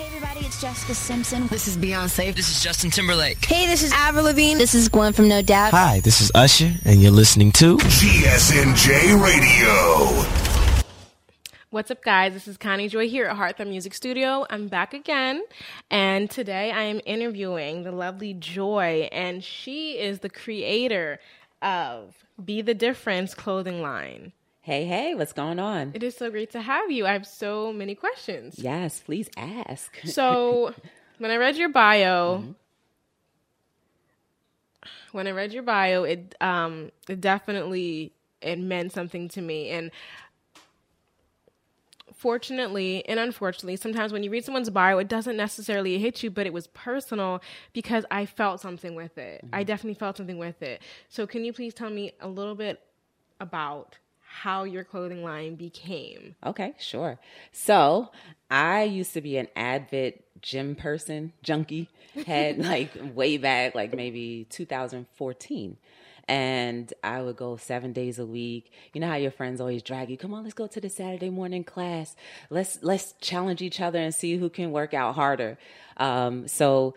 Hey everybody, it's Jessica Simpson. This is Beyonce. This is Justin Timberlake. Hey, this is Avril Lavigne. This is Gwen from No Doubt. Hi, this is Usher, and you're listening to GSNJ Radio. What's up, guys? This is Connie Joy here at Heartthrob Music Studio. I'm back again, and today I am interviewing the lovely Joy, and she is the creator of Be the Difference clothing line. Hey, hey, what's going on? It is so great to have you. I have so many questions. Yes, please ask. So, when I read your bio, when I read your bio, it um it definitely it meant something to me and fortunately and unfortunately sometimes when you read someone's bio it doesn't necessarily hit you but it was personal because i felt something with it i definitely felt something with it so can you please tell me a little bit about how your clothing line became Okay, sure. So I used to be an avid gym person, junkie, had like way back, like maybe 2014. And I would go seven days a week. You know how your friends always drag you, come on, let's go to the Saturday morning class. Let's let's challenge each other and see who can work out harder. Um, so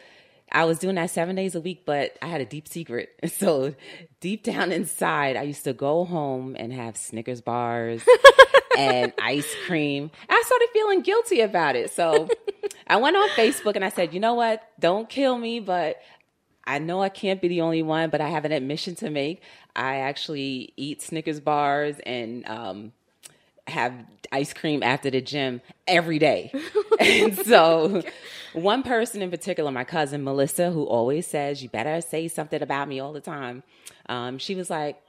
I was doing that seven days a week, but I had a deep secret. So deep down inside, I used to go home and have Snickers bars and ice cream. I started feeling guilty about it. So I went on Facebook and I said, you know what? Don't kill me, but I know I can't be the only one, but I have an admission to make. I actually eat Snickers bars and um, have ice cream after the gym every day. and so, one person in particular, my cousin Melissa, who always says, You better say something about me all the time, um, she was like,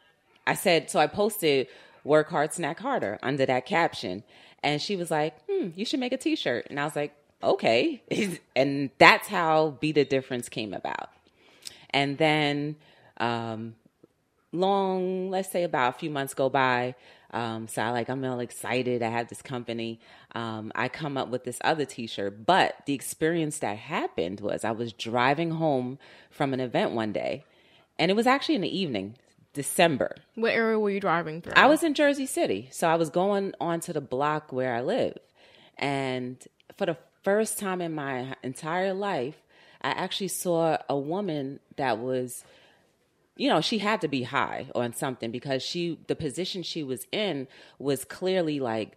I said, so I posted work hard, snack harder under that caption. And she was like, hmm, you should make a t shirt. And I was like, okay. and that's how Be the Difference came about. And then, um, long, let's say about a few months go by. Um, so I like, I'm all excited. I have this company. Um, I come up with this other t-shirt, but the experience that happened was I was driving home from an event one day and it was actually in the evening, December. what area were you driving through I was in Jersey City, so I was going onto the block where I live. And for the first time in my entire life, I actually saw a woman that was you know, she had to be high on something because she the position she was in was clearly like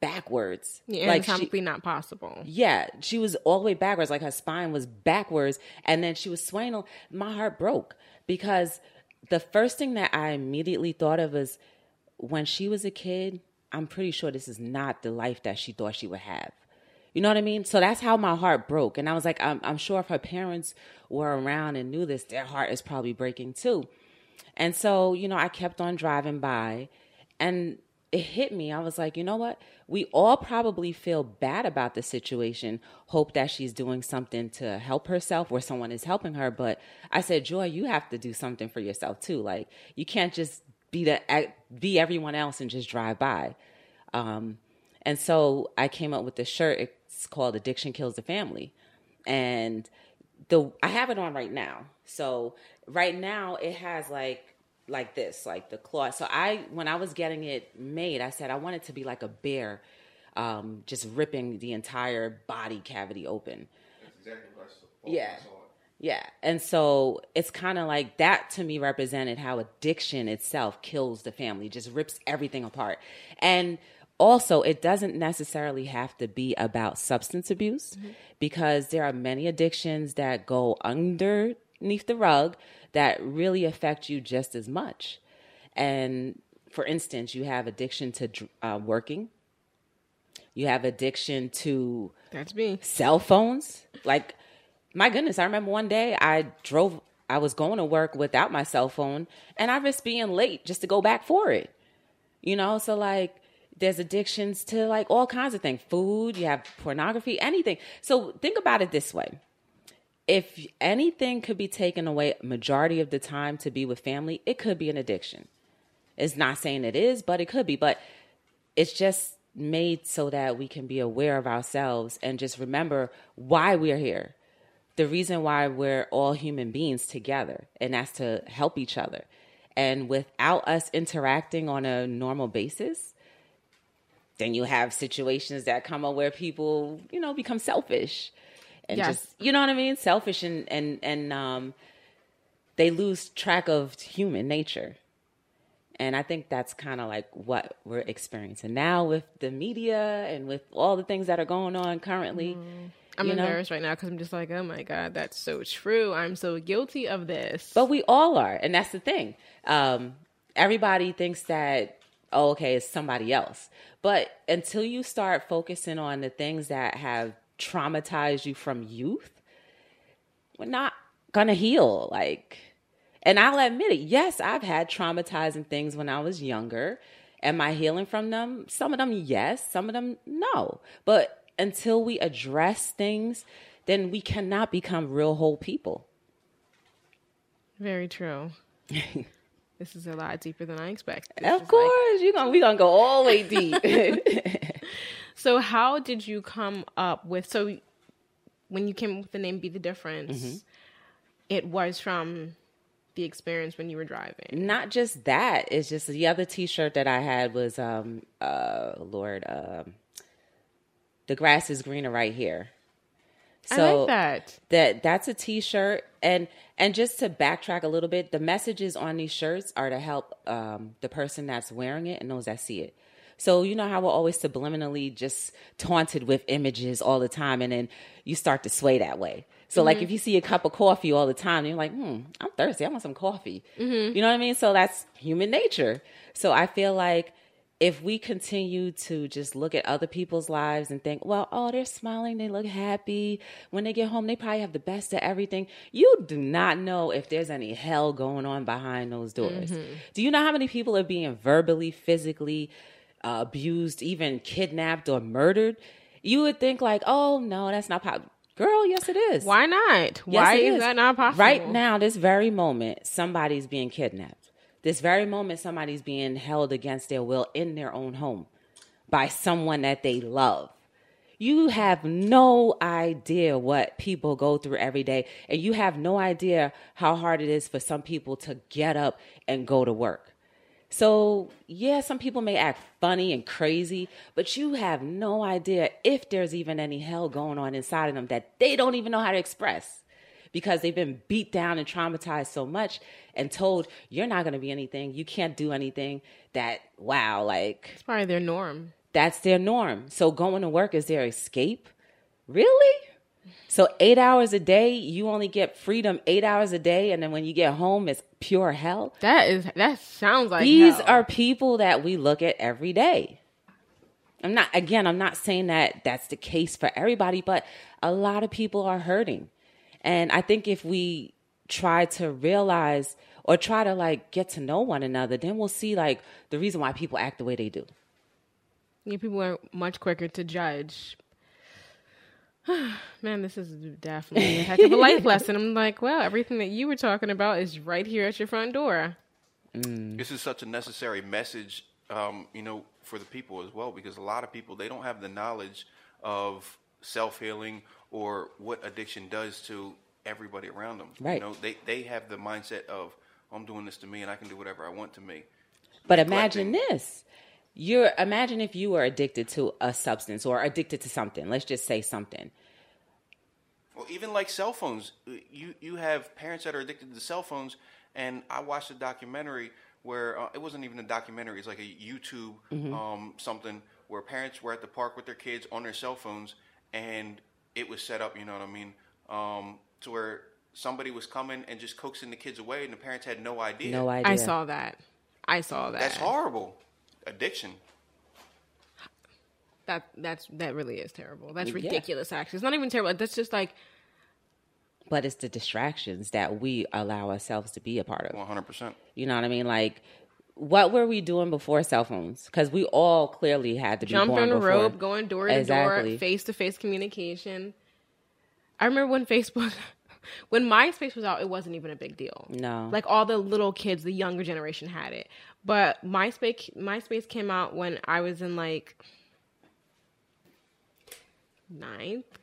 backwards. yeah, like she- anatomically not possible yeah, she was all the way backwards, like her spine was backwards, and then she was swaying. My heart broke because the first thing that I immediately thought of was when she was a kid. I'm pretty sure this is not the life that she thought she would have. You know what I mean? So that's how my heart broke, and I was like, I'm, I'm sure if her parents were around and knew this, their heart is probably breaking too. And so, you know, I kept on driving by and it hit me. I was like, you know what? We all probably feel bad about the situation, hope that she's doing something to help herself or someone is helping her. But I said, Joy, you have to do something for yourself too. Like, you can't just be the be everyone else and just drive by. Um, and so I came up with this shirt. It's called "Addiction Kills the Family," and the I have it on right now. So right now it has like like this, like the claw. So I when I was getting it made, I said I want it to be like a bear, um, just ripping the entire body cavity open. Yeah. Yeah. And so it's kind of like that to me represented how addiction itself kills the family, just rips everything apart. And also, it doesn't necessarily have to be about substance abuse because there are many addictions that go underneath the rug that really affect you just as much. And for instance, you have addiction to uh, working, you have addiction to that's me cell phones. Like, my goodness, I remember one day I drove, I was going to work without my cell phone, and I risked being late just to go back for it. You know, so like, there's addictions to like all kinds of things food, you have pornography, anything. So think about it this way if anything could be taken away majority of the time to be with family, it could be an addiction. It's not saying it is, but it could be. But it's just made so that we can be aware of ourselves and just remember why we're here. The reason why we're all human beings together, and that's to help each other. And without us interacting on a normal basis, then you have situations that come up where people, you know, become selfish and Yes. just, you know what I mean? Selfish and, and, and, um, they lose track of human nature. And I think that's kind of like what we're experiencing now with the media and with all the things that are going on currently. I'm you know? embarrassed right now because I'm just like, oh my god, that's so true. I'm so guilty of this. But we all are, and that's the thing. Um, everybody thinks that, oh, okay, it's somebody else. But until you start focusing on the things that have traumatized you from youth, we're not gonna heal. Like, and I'll admit it. Yes, I've had traumatizing things when I was younger. Am I healing from them? Some of them, yes. Some of them, no. But until we address things, then we cannot become real whole people. Very true. this is a lot deeper than I expected. Of It's like- course, you're gonna we gonna go all the way deep. so how did you come up with so when you came up with the name Be the Difference, Mm-hmm. it was from the experience when you were driving. Not just that, it's just the other T-shirt that I had was um uh Lord um the grass is greener right here. I like that. that that's a t-shirt and and just to backtrack a little bit the messages on these shirts are to help um, the person that's wearing it and those that see it. So you know how we're always subliminally just taunted with images all the time and then you start to sway that way. So like if you see a cup of coffee all the time you're like hmm i'm thirsty. I want some coffee. You know what i mean? So that's human nature. So i feel like if we continue to just look at other people's lives and think, well, oh, they're smiling, they look happy. When they get home, they probably have the best of everything. You do not know if there's any hell going on behind those doors. Do you know how many people are being verbally, physically uh, abused, even kidnapped or murdered? You would think, like, oh, no, that's not possible. Girl, yes, it is. Why not? Yes, Why is that not possible? Right now, this very moment, somebody's being kidnapped. This very moment, somebody's being held against their will in their own home by someone that they love. You have no idea what people go through every day, and you have no idea how hard it is for some people to get up and go to work. So, yeah, some people may act funny and crazy, but you have no idea if there's even any hell going on inside of them that they don't even know how to express because they've been beat down and traumatized so much and told you're not going to be anything, you can't do anything. That, wow, like It's probably their norm. that's their norm. So, going to work is their escape. Really? So, eight hours a day, you only get freedom eight hours a day, and then when you get home, it's pure hell. That is that sounds like These hell. are people that we look at every day. I'm not, again, I'm not saying that that's the case for everybody, but a lot of people are hurting. And I think if we try to realize or try to like get to know one another, then we'll see like the reason why people act the way they do. Yeah, people are much quicker to judge. Man, this is definitely a heck of a life lesson. I'm like, well, everything that you were talking about is right here at your front door. This is such a necessary message, um, you know, for the people as well, because a lot of people they don't have the knowledge of self healing or what addiction does to everybody around them. Right. You know, they they have the mindset of I'm doing this to me, and I can do whatever I want to me. But imagine this. You're imagine if you were addicted to a substance or addicted to something. Let's just say something. Well, even like cell phones, you you have parents that are addicted to cell phones, and I watched a documentary where uh, it wasn't even a documentary; it's like a YouTube um, something where parents were at the park with their kids on their cell phones, and it was set up, you know what I mean, um, to where somebody was coming and just coaxing the kids away, and the parents had no idea. No idea. I saw that. I saw that. That's horrible. Addiction. That that's that really is terrible. That's Yeah. ridiculous. Actually, it's not even terrible. That's just like But it's the distractions that we allow ourselves to be a part of. 100. percent You know what I mean? Like, what were we doing before cell phones? Because we all clearly had to born on a before. rope, going door to Exactly. door, face to face communication. I remember when Facebook, when MySpace was out, it wasn't even a big deal. No. like all the little kids, the younger generation had it. But MySpace, MySpace came out when I was in like ninth,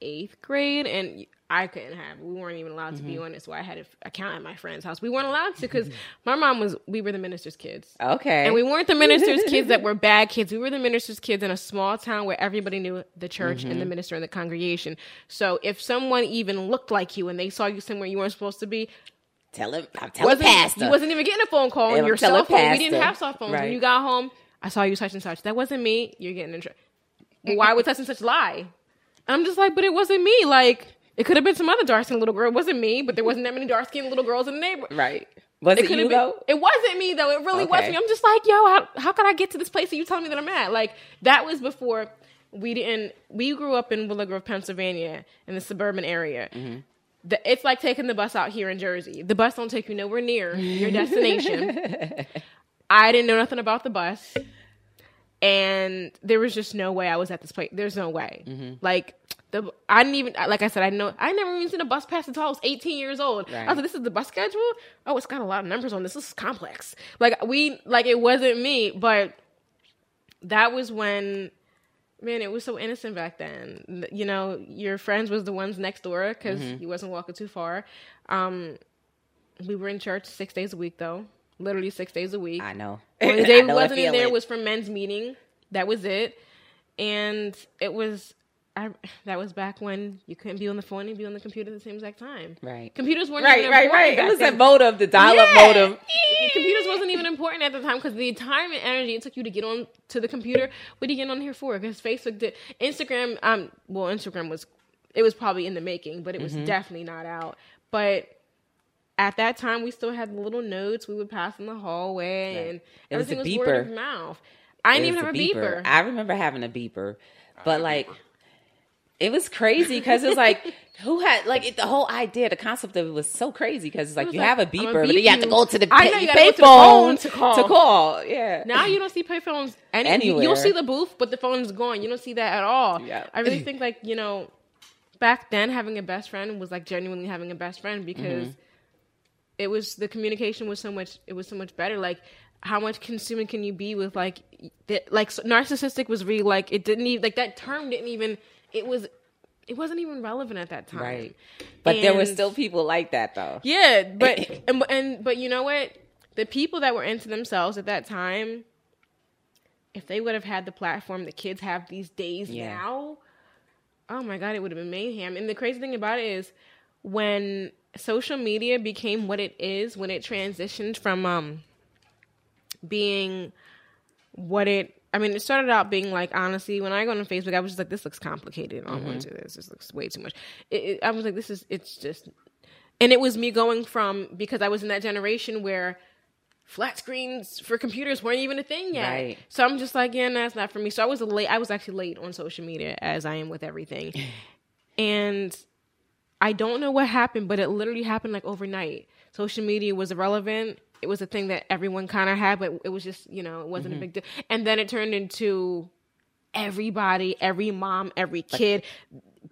eighth grade, and I couldn't have. We weren't even allowed to be mm-hmm. on it, so I had an account at my friend's house. We weren't allowed to because my mom was. We were the minister's kids. Okay. And we weren't the minister's kids that were bad kids. We were the minister's kids in a small town where everybody knew the church and the mm-hmm. minister and the congregation. So if someone even looked like you and they saw you somewhere you weren't supposed to be, tell him. I'm telling pastor. you wasn't even getting a phone call on your cell phone. We didn't have cell phones. When you got home, I saw you such and such. That wasn't me. You're getting in trouble. Why would such and such lie? And I'm just like, but it wasn't me. Like it could have been some other dark skinned little girl. It wasn't me. But there wasn't that many dark skinned little girls in the neighborhood. right. Was it, It you have been. though? It wasn't me though. It really Okay. wasn't. me. I'm just like, yo, how, how could I get to this place that you telling me that I'm at? Like that was before we didn't. We grew up in Willow Grove, Pennsylvania, in the suburban area. Mm-hmm. The, it's like taking the bus out here in Jersey. The bus don't take you nowhere near your destination. I didn't know nothing about the bus, and there was just no way I was at this place. There's no way. Mm-hmm. Like the I didn't even like I said I know I never even seen a bus pass until I was 18 years old. I was like, this is the bus schedule. Oh, it's got a lot of numbers on this. This is complex. Like we like it wasn't me, but that was when. Man, it was so innocent back then. You know, your friends was the ones next door because Mm-hmm. you wasn't walking too far. Um, we were in church six days a week, though. Literally six days a week. I know. Only I day we know that wasn't in there was for men's meeting. That was it. And it was I that was back when you couldn't be on the phone and be on the computer at the same exact time. Right. Computers weren't right, even right, important right. It was then. that modem, the dial-up Yeah. modem. Computers wasn't even important at the time because the time and energy it took you to get on to the computer. What are you getting on here for? Because Facebook did Instagram. Um, well, Instagram was it was probably in the making, but it Mm-hmm. was definitely not out. But at that time, we still had the little notes we would pass in the hallway, and It was everything a was, word beeper. of mouth. I didn't even have a beeper. I remember having a beeper, but like beeper. It was crazy because it was like who had like it, the whole idea, the concept of it was so crazy because it's like you like, have a beeper, but then you have to go to the I know, pay, you go to the payphone phone to call. To call, yeah. Now you don't see payphones any, Anywhere. You'll see the booth, but the phone's gone. You don't see that at all. Yeah. I really think like you know, back then having a best friend was like genuinely having a best friend because Mm-hmm. it was the communication was so much. It was so much better. Like how much consuming can you be with like the, like narcissistic was really like it didn't even like that term didn't even it was it wasn't even relevant at that time. Right. But there were still people like that though. yeah, but and, and but you know what? The people that were into themselves at that time, if they would have had the platform the kids have these days Yeah. now, oh my god, it would have been mayhem. And the crazy thing about it is when social media became what it is, when it transitioned from um being what it I mean, it started out being like honestly, when I go on Facebook, I was just like, "This looks complicated. I don't want to do this. This looks way too much." It, it, I was like, "This is it's just," and it was me going from because I was in that generation where flat screens for computers weren't even a thing yet. Right. So I'm just like, yeah, no, that's not for me. So I was late. I was actually late on social media, as I am with everything, and I don't know what happened, but it literally happened like overnight. Social media was irrelevant. It was a thing that everyone kind of had, but it was just, you know, it wasn't a mm-hmm. big deal. And then it turned into everybody, every mom, every kid.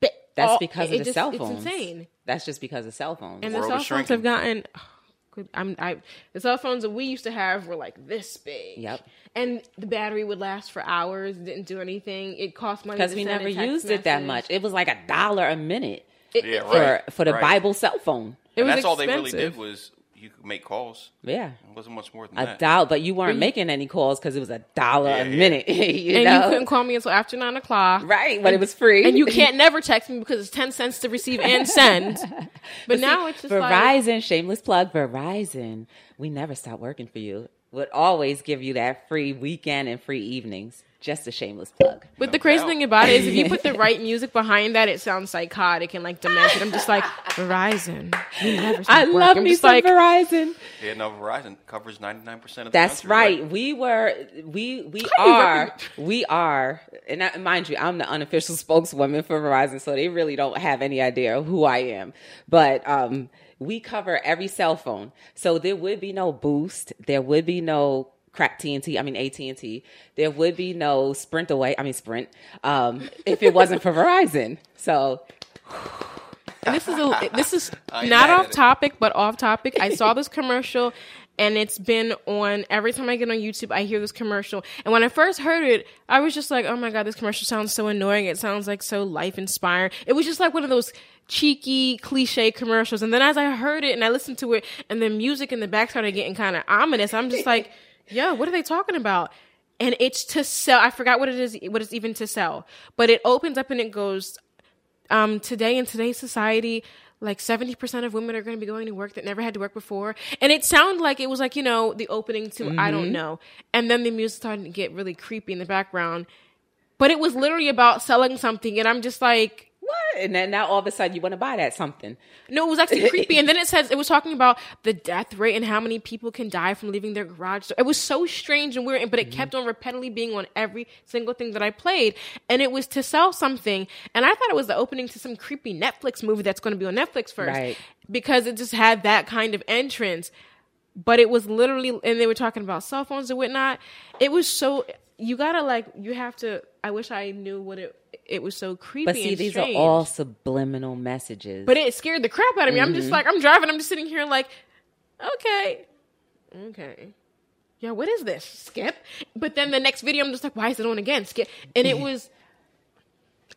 But That's all- because of the just- cell It's phones. insane. That's just because of cell phones. And the World cell phones shrinking. have gotten. Oh, I'm, I, the cell phones that we used to have were like this big. Yep. And the battery would last for hours. Didn't do anything. It cost money because we send a never text used it that much. It was like a dollar a minute It- Yeah, it- for right. for the right. Bible cell phone. It and was that's all they really did was you could make calls. Yeah. It wasn't much more than A that. dollar, but you weren't making any calls because it was a dollar Yeah, a yeah. minute. you and know, you couldn't call me until after nine o'clock. right? But it was free, And you can't never text me because it's ten cents to receive and send. But now it's just like Verizon, shameless plug, Verizon. We never stop working for you. Would always give you that free weekend and free evenings. Just a shameless plug. But No the crazy doubt. thing about it is, if you put the right music behind that, it sounds psychotic and like demented. I'm just like Verizon. Never I working. love I'm me just some like, Verizon. Yeah, no, Verizon covers ninety nine percent of the That's country, right. We were, we we you are, repping- we are, and I, mind you, I'm the unofficial spokeswoman for Verizon, so they really don't have any idea who I am. But um, we cover every cell phone, so there would be no Boost, there would be no crack TNT. I mean AT and T. There would be no Sprint away. I mean Sprint. Um, if it wasn't for Verizon, so and this is a this is not off topic, but off topic. I saw this commercial, and it's been on every time I get on YouTube, I hear this commercial. And when I first heard it, I was just like, oh my God, this commercial sounds so annoying. It sounds like so life inspiring. It was just like one of those cheeky cliche commercials. And then as I heard it and I listened to it and the music in the back started getting kind of ominous, I'm just like, yo, what are they talking about? And it's to sell. I forgot what it is, what it's even to sell, but it opens up and it goes, um, today in today's society, like 70% of women are going to be going to work that never had to work before. And it sounded like it was like, you know, the opening to I don't know. And then the music started to get really creepy in the background. But it was literally about selling something. And I'm just like, What? And then now all of a sudden you want to buy that something. no, it was actually creepy. And then it says, it was talking about the death rate and how many people can die from leaving their garage. It was so strange and weird, but it mm-hmm. kept on repeatedly being on every single thing that I played. And it was to sell something. And I thought it was the opening to some creepy Netflix movie that's going to be on Netflix first. Right. Because it just had that kind of entrance. But it was literally, and they were talking about cell phones and whatnot. It was so, you gotta like, you have to, I wish I knew what it, it was so creepy. But see, these strange. are all subliminal messages. But it scared the crap out of me. I'm Mm-hmm. just like, I'm driving. I'm just sitting here like, okay, okay. Yeah, what is this? Skip. But then the next video, I'm just like, why is it on again? Skip. And it was,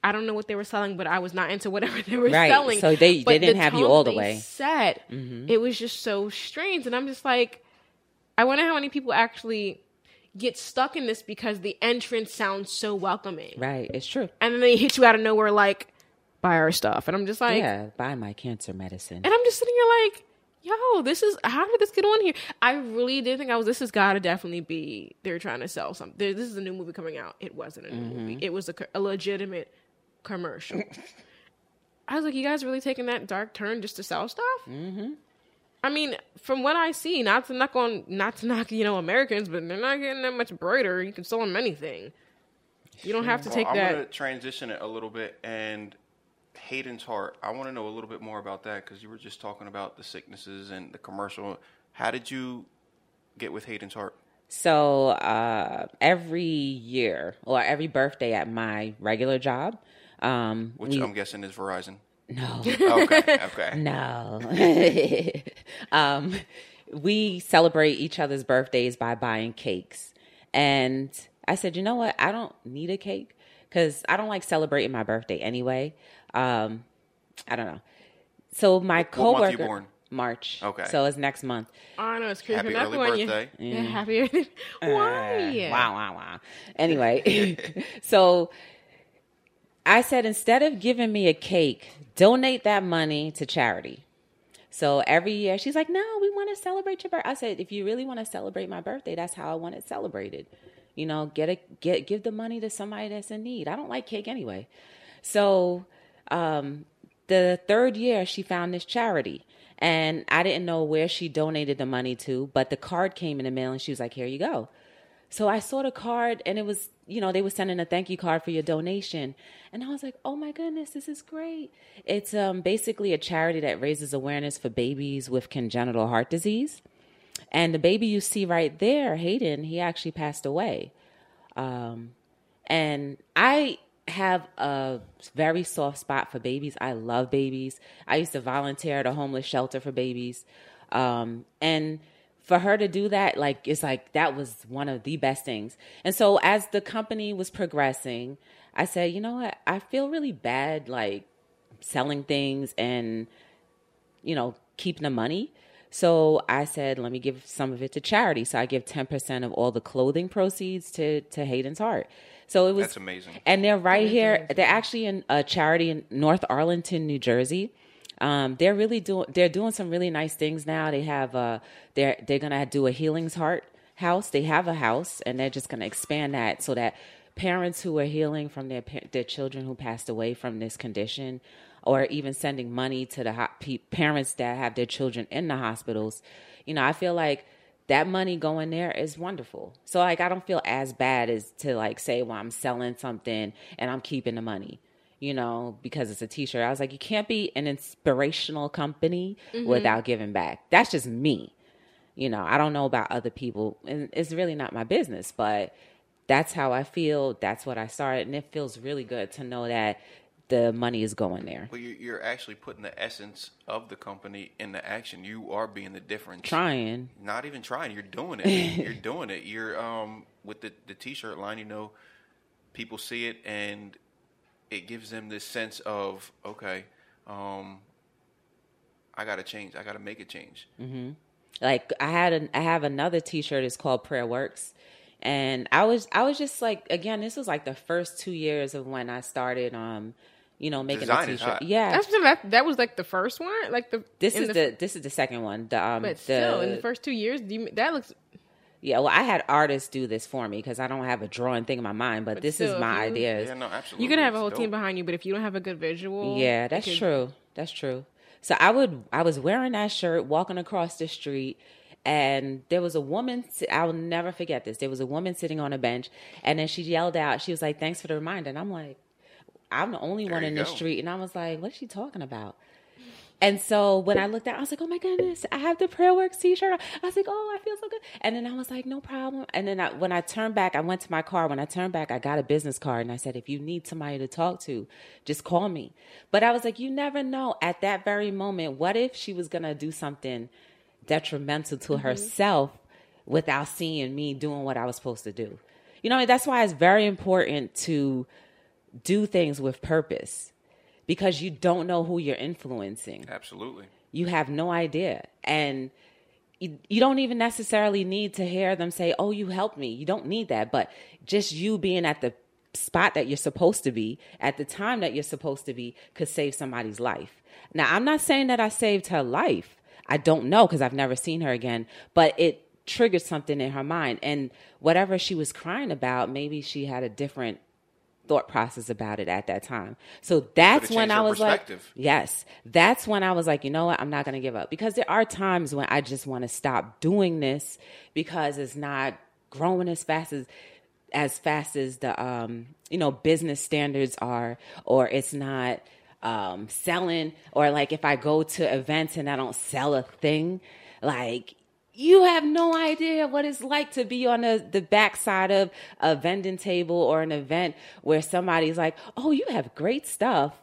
I don't know what they were selling, but I was not into whatever they were Right. selling. So they- But they didn't the have you all the they way. Said it was just so strange, and I'm just like, I wonder how many people actually get stuck in this because the entrance sounds so welcoming, right, it's true. and then they hit you out of nowhere like, buy our stuff, and I'm just like, yeah, buy my cancer medicine. and I'm just sitting here like, yo, this is how did this get on here? I really did think I was. This has got to definitely be they're trying to sell something. This is a new movie coming out. It wasn't a new movie. It was a, a legitimate commercial. I was like, you guys really taking that dark turn just to sell stuff? Mm-hmm. I mean, from what I see, not to knock on, not to knock, you know, Americans, but they're not getting that much brighter. You can sell them anything. You don't have to Well, take I'm that. going to transition it a little bit and Hayden's heart. I want to know a little bit more about that because you were just talking about the sicknesses and the commercial. How did you get with Hayden's heart? So uh, every year or every birthday at my regular job, um, Which we- I'm guessing is Verizon. No, Okay, okay. no, um, we celebrate each other's birthdays by buying cakes, and I said, you know what? I don't need a cake because I don't like celebrating my birthday anyway. Um, I don't know. So my What- what month you coworker, born? March. Okay. So it's next month. Oh no, it's crazy. Happy Not early the one you- birthday. Yeah, happy. Why? Uh, Wow, wow, wow. Anyway, so I said instead of giving me a cake, donate that money to charity. So every year she's like, "No, we want to celebrate your birthday." I said, "If you really want to celebrate my birthday, that's how I want it celebrated. You know, get a get give the money to somebody that's in need. I don't like cake anyway." So, um, the third year she found this charity and I didn't know where she donated the money to, but the card came in the mail and she was like, "Here you go." So I saw the card and it was, you know, they were sending a thank you card for your donation. And I was like, oh my goodness, this is great. It's um, basically a charity that raises awareness for babies with congenital heart disease. And the baby you see right there, Hayden, he actually passed away. Um, and I have a very soft spot for babies. I love babies. I used to volunteer at a homeless shelter for babies. Um, and for her to do that, like, it's like that was one of the best things. And so as the company was progressing, I said, you know what? I feel really bad, like, selling things and you know, keeping the money. So I said, let me give some of it to charity. So I give 10% of all the clothing proceeds to, to Hayden's Heart. So it was That's amazing. And they're right here. They're actually in a charity in North Arlington, New Jersey. Um, they're really doing. They're doing some really nice things now. They have. Uh, they're they're gonna do a Hayden's Heart house. They have a house, and they're just gonna expand that so that parents who are healing from their their children who passed away from this condition, or even sending money to the ho- parents that have their children in the hospitals. You know, I feel like that money going there is wonderful. So like I don't feel as bad as to like say well I'm selling something and I'm keeping the money. You know, because it's a t-shirt. I was like you can't be an inspirational company without giving back. That's just me. You know, I don't know about other people and it's really not my business, but that's how I feel. That's what I started and it feels really good to know that the money is going there. Well, you- you're actually putting the essence of the company into action. You are being the difference. Trying. Not even trying. You're doing it. you're doing it. You're um with the the t-shirt line. You know, people see it and it gives them this sense of okay, um, I got to change. I got to make a change. like I had an I have another T-shirt. It's called Prayer Works, and I was I was just like again, this was like the first two years of when I started, um, you know, making Design a is T-shirt. Yeah, That's that. That was like the first one. Like the this in is the, this is the second one. The um, But the, still, in the first two years, do you, that looks. Yeah. Well, I had artists do this for me because I don't have a drawing thing in my mind, but, But this still, is my you- ideas. Yeah, no, absolutely. You could have a It's whole team behind you, but if you don't have a good visual, Yeah, that's could- true. That's true. So I would I was wearing that shirt walking across the street and there was a woman I will never forget this. There was a woman sitting on a bench and then she yelled out, she was like, Thanks for the reminder. And I'm like, I'm the only one you in the go. street. And I was like, What is she talking about? And so when I looked out, I was like, "Oh my goodness, I have the Prayer Works T-shirt." I was like, "Oh, I feel so good." And then I was like, "No problem." And then I, when I turned back, I went to my car. When I turned back, I got a business card, and I said, "If you need somebody to talk to, just call me." But I was like, "You never know." At that very moment, what if she was gonna do something detrimental to mm-hmm. herself without seeing me doing what I was supposed to do? You know, that's why it's very important to do things with purpose because you don't know who you're influencing. Absolutely. you have no idea. And you, you don't even necessarily need to hear them say oh you helped me. You don't need that. But just you being at the spot that you're supposed to be at the time that you're supposed to be could save somebody's life. Now i'm not saying that i saved her life. I don't know because i've never seen her again. But it triggered something in her mind. And whatever she was crying about maybe she had a different thought process about it at that time. So that's when I was like, yes, that's when I was like, you know what, I'm not going to give up. Because there are times when I just want to stop doing this because it's not growing as fast as as fast as the um you know business standards are or it's not um selling. Or like if I go to events and I don't sell a thing like you have no idea what it's like to be on the, the backside of a vending table or an event where somebody's like, oh, you have great stuff.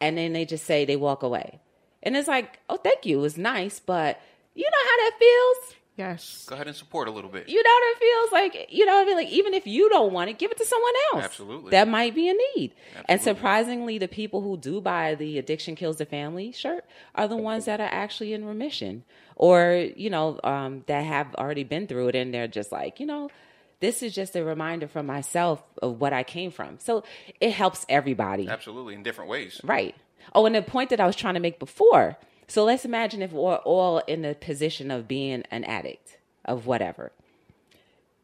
And then they just say they walk away. And it's like, oh, thank you. It was nice. But you know how that feels? Yes. Go ahead and support a little bit. You know what it feels like? You know what I mean? Like, even if you don't want it, give it to someone else. Absolutely. That might be a need. And surprisingly, the people who do buy the Addiction Kills the Family shirt are the ones that are actually in remission or, you know, um, that have already been through it and they're just like, you know, this is just a reminder for myself of what I came from. So it helps everybody. Absolutely, in different ways. Right. Oh, and the point that I was trying to make before. So let's imagine if we're all in the position of being an addict of whatever.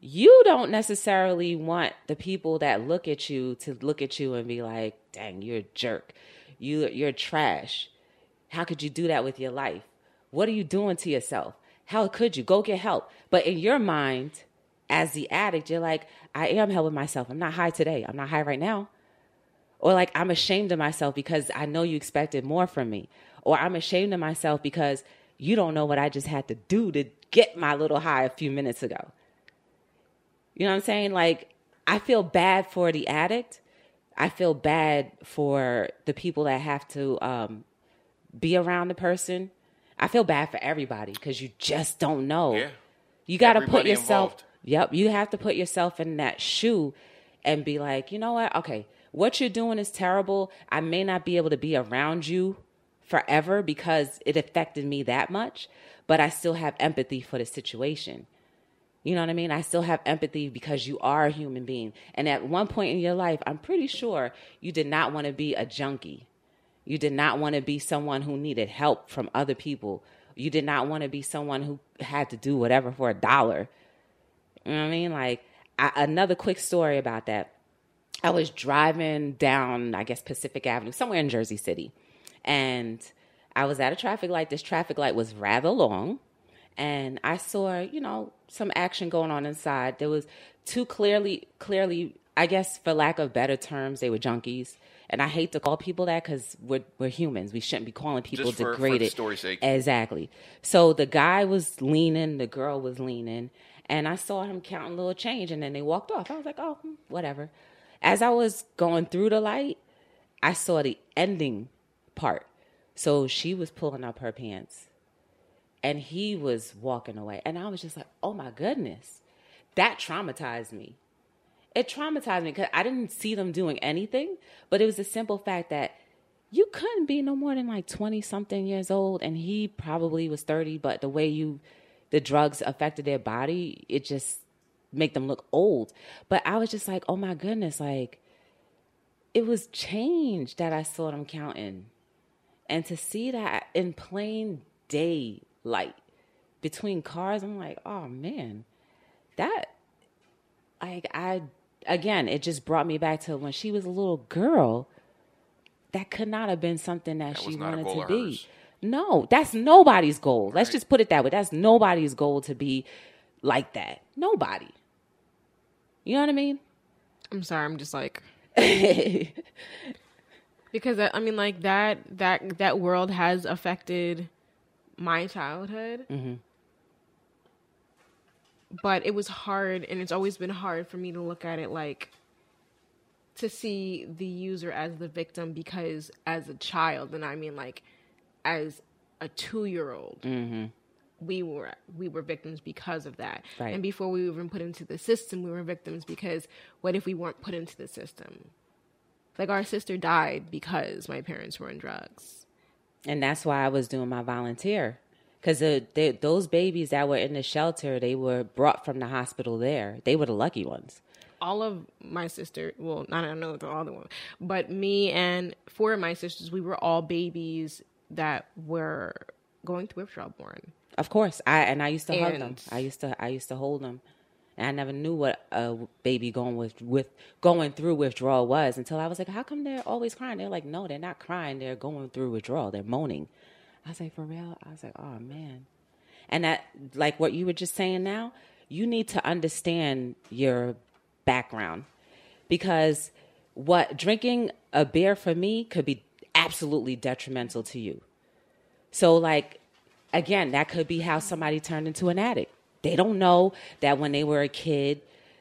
You don't necessarily want the people that look at you to look at you and be like, "Dang, you're a jerk. You you're trash. How could you do that with your life? What are you doing to yourself? How could you go get help?" But in your mind, as the addict, you're like, "I am helping myself. I'm not high today. I'm not high right now." or like I'm ashamed of myself because I know you expected more from me, or I'm ashamed of myself because you don't know what I just had to do to get my little high a few minutes ago. You know what I'm saying? Like I feel bad for the addict. I feel bad for the people that have to um, be around the person. I feel bad for everybody because you just don't know. Yeah. You got to put yourself. involved. Yep, you have to put yourself in that shoe and be like, you know what? Okay, what you're doing is terrible. I may not be able to be around you forever because it affected me that much, but I still have empathy for the situation. You know what I mean? I still have empathy because you are a human being. And at one point in your life, I'm pretty sure you did not want to be a junkie. You did not want to be someone who needed help from other people. You did not want to be someone who had to do whatever for a dollar. You know what I mean? Like I, another quick story about that. I was driving down, I guess Pacific Avenue, somewhere in Jersey City, and I was at a traffic light. This traffic light was rather long, and I saw, you know, some action going on inside. There was two clearly, clearly, I guess, for lack of better terms, they were junkies. And I hate to call people that because we're we're humans. We shouldn't be calling people Just for- for degraded. the story's sake. Exactly. So the guy was leaning, the girl was leaning, and I saw him counting a little change, and then they walked off. I was like, oh, hmm, whatever. As I was going through the light, I saw the ending part. So she was pulling up her pants and he was walking away. And I was just like, oh my goodness. That traumatized me. It traumatized me because I didn't see them doing anything, but it was the simple fact that you couldn't be no more than like 20 something years old and he probably was 30 but the way you the drugs affected their body it just make them look old but i was just like oh my goodness like it was change that i saw them counting and to see that in plain daylight between cars i'm like oh man that like i again it just brought me back to when she was a little girl that could not have been something that, That she was not a wanted to be. hers. No, that's nobody's goal. Let's just put it that way. That's nobody's goal to be like that. Nobody. You know what I mean? I'm sorry. I'm just like because I, mean, like that that that world has affected my childhood. Mm-hmm. But it was hard, and it's always been hard for me to look at it like to see the user as the victim because as a child, and I mean like as a two year old, mm-hmm. we were we were victims because of that. Right. And before we were even put into the system, we were victims because what if we weren't put into the system? Like our sister died because my parents were in drugs. And that's why I was doing my volunteer. Because those babies that were in the shelter, they were brought from the hospital there. They were the lucky ones. all of my sister well i don't know all the other one but me and four of my sisters we were all babies that were going through withdrawal born Of course, I and I used to hug them. I used to I used to hold them, and I never knew what a baby going with with going through withdrawal was until I was like, "How come they're always crying?" They're like, "No, they're not crying. They're going through withdrawal. They're moaning." I was like, "For real?" I was like, "Oh man," and that like what you were just saying now. You need to understand your background because what drinking a beer for me could be absolutely detrimental to you. So, like, again, that could be how somebody turned into an addict. They don't know that when they were a kid,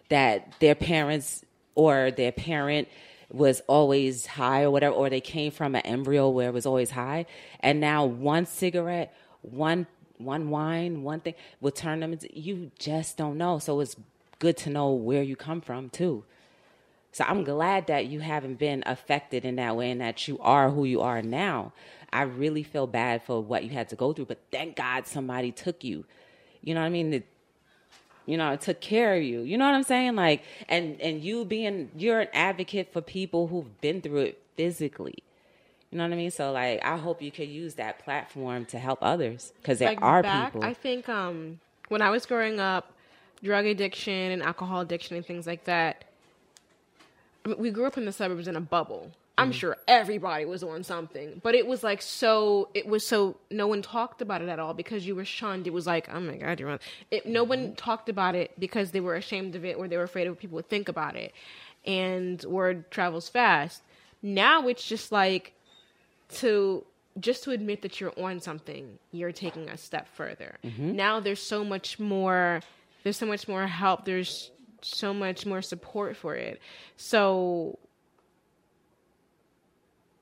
that their parents or their parent was always high or whatever, or they came from an embryo where it was always high, and now one cigarette, one one wine, one thing will turn them into. You just don't know. So it's good to know where you come from too. So I'm glad that you haven't been affected in that way and that you are who you are now. I really feel bad for what you had to go through, but thank God somebody took you. You know what I mean? It, you know, it took care of you. You know what I'm saying? Like, and and you being you're an advocate for people who've been through it physically. You know what I mean? So like, I hope you can use that platform to help others because there like are back, people. I think um, when I was growing up, drug addiction and alcohol addiction and things like that. I mean, we grew up in the suburbs in a bubble. I'm Mm-hmm. sure everybody was on something, but it was like so. It was so no one talked about it at all because you were shunned. It was like, oh my god, you're on. It, no Mm-hmm. one talked about it because they were ashamed of it or they were afraid of what people would think about it. And word travels fast. Now it's just like to just to admit that you're on something, you're taking a step further. Now there's so much more there's so much more help, there's so much more support for it. So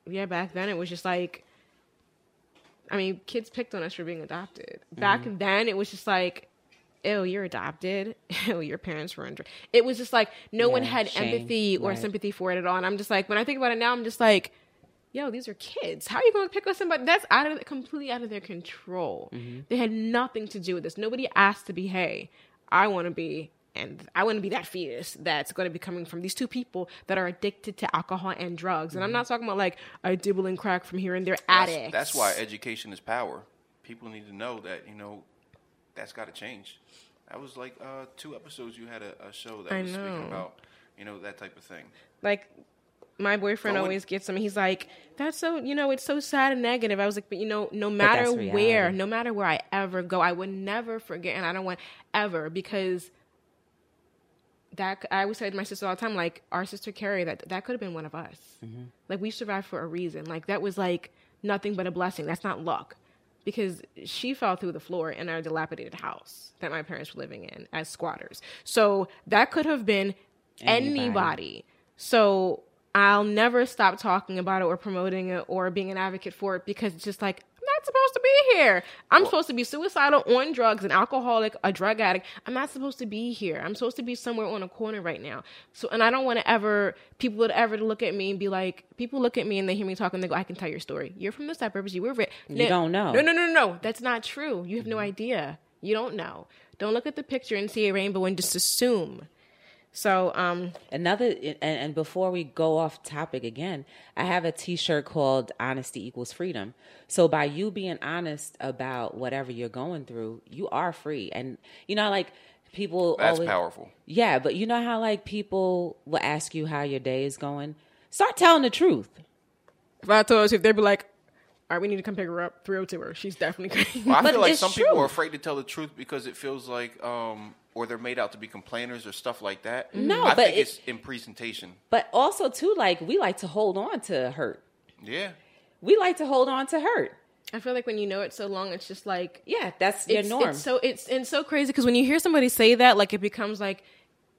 yeah, back then it was just like I mean, kids picked on us for being adopted. Back then it was just like Ew, you're adopted. Ew, your parents were under. It was just like no one had shame, empathy or right. sympathy for it at all. And I'm just like, when I think about it now, I'm just like, yo, these are kids. How are you going to pick on somebody that's out of completely out of their control? Mm-hmm. They had nothing to do with this. Nobody asked to be, hey, I want to be, and I wouldn't be that fetus that's going to be coming from these two people that are addicted to alcohol and drugs. And I'm not talking about like I dibble and crack from here and there That's, addicts. that's why education is power. People need to know that you know that's got to change. That was like uh, two episodes. You had a, a show that I was know. speaking about you know that type of thing. like my boyfriend Going- always gets them. He's like, "That's so you know, it's so sad and negative." I was like, "But you know, no matter where, no matter where I ever go, I would never forget, and I don't want ever because that I always say to my sister all the time, like our sister Carrie, that that could have been one of us. Mm-hmm. Like we survived for a reason. Like that was like nothing but a blessing. That's not luck." Because she fell through the floor in our dilapidated house that my parents were living in as squatters. So that could have been Anybody. anybody. So I'll never stop talking about it or promoting it or being an advocate for it because it's just like not supposed to be here. I'm supposed to be suicidal, on drugs, an alcoholic, a drug addict. I'm not supposed to be here. I'm supposed to be somewhere on a corner right now. So, and I don't want to ever people would ever look at me and be like, people look at me and they hear me talk and they go, "I can tell your story. You're from the suburbs. You were rich. You don't know. No, no, no, no. That's not true. You have no mm-hmm. idea. You don't know. Don't look at the picture and see a rainbow and just assume. So, um, Another, and, and before we go off topic again, I have a T-shirt called "Honesty Equals Freedom." So by you being honest about whatever you're going through, you are free. And you know, like people That's always, powerful. Yeah, but you know how like people will ask you how your day is going. Start telling the truth. if I told you, if they'd be like, "All right, we need to come pick her up. 302 her. She's definitely crazy." Well, I But feel like it's some people are afraid to tell the truth because it feels like, um, or they're made out to be complainers or stuff like that. No, I but think it- it's in presentation. But also too, like we like to hold on to hurt. Yeah, We like to hold on to hurt. I feel like when you know it so long, it's just like Yeah, that's your it's, norm. It's so it's and so crazy because when you hear somebody say that, like it becomes like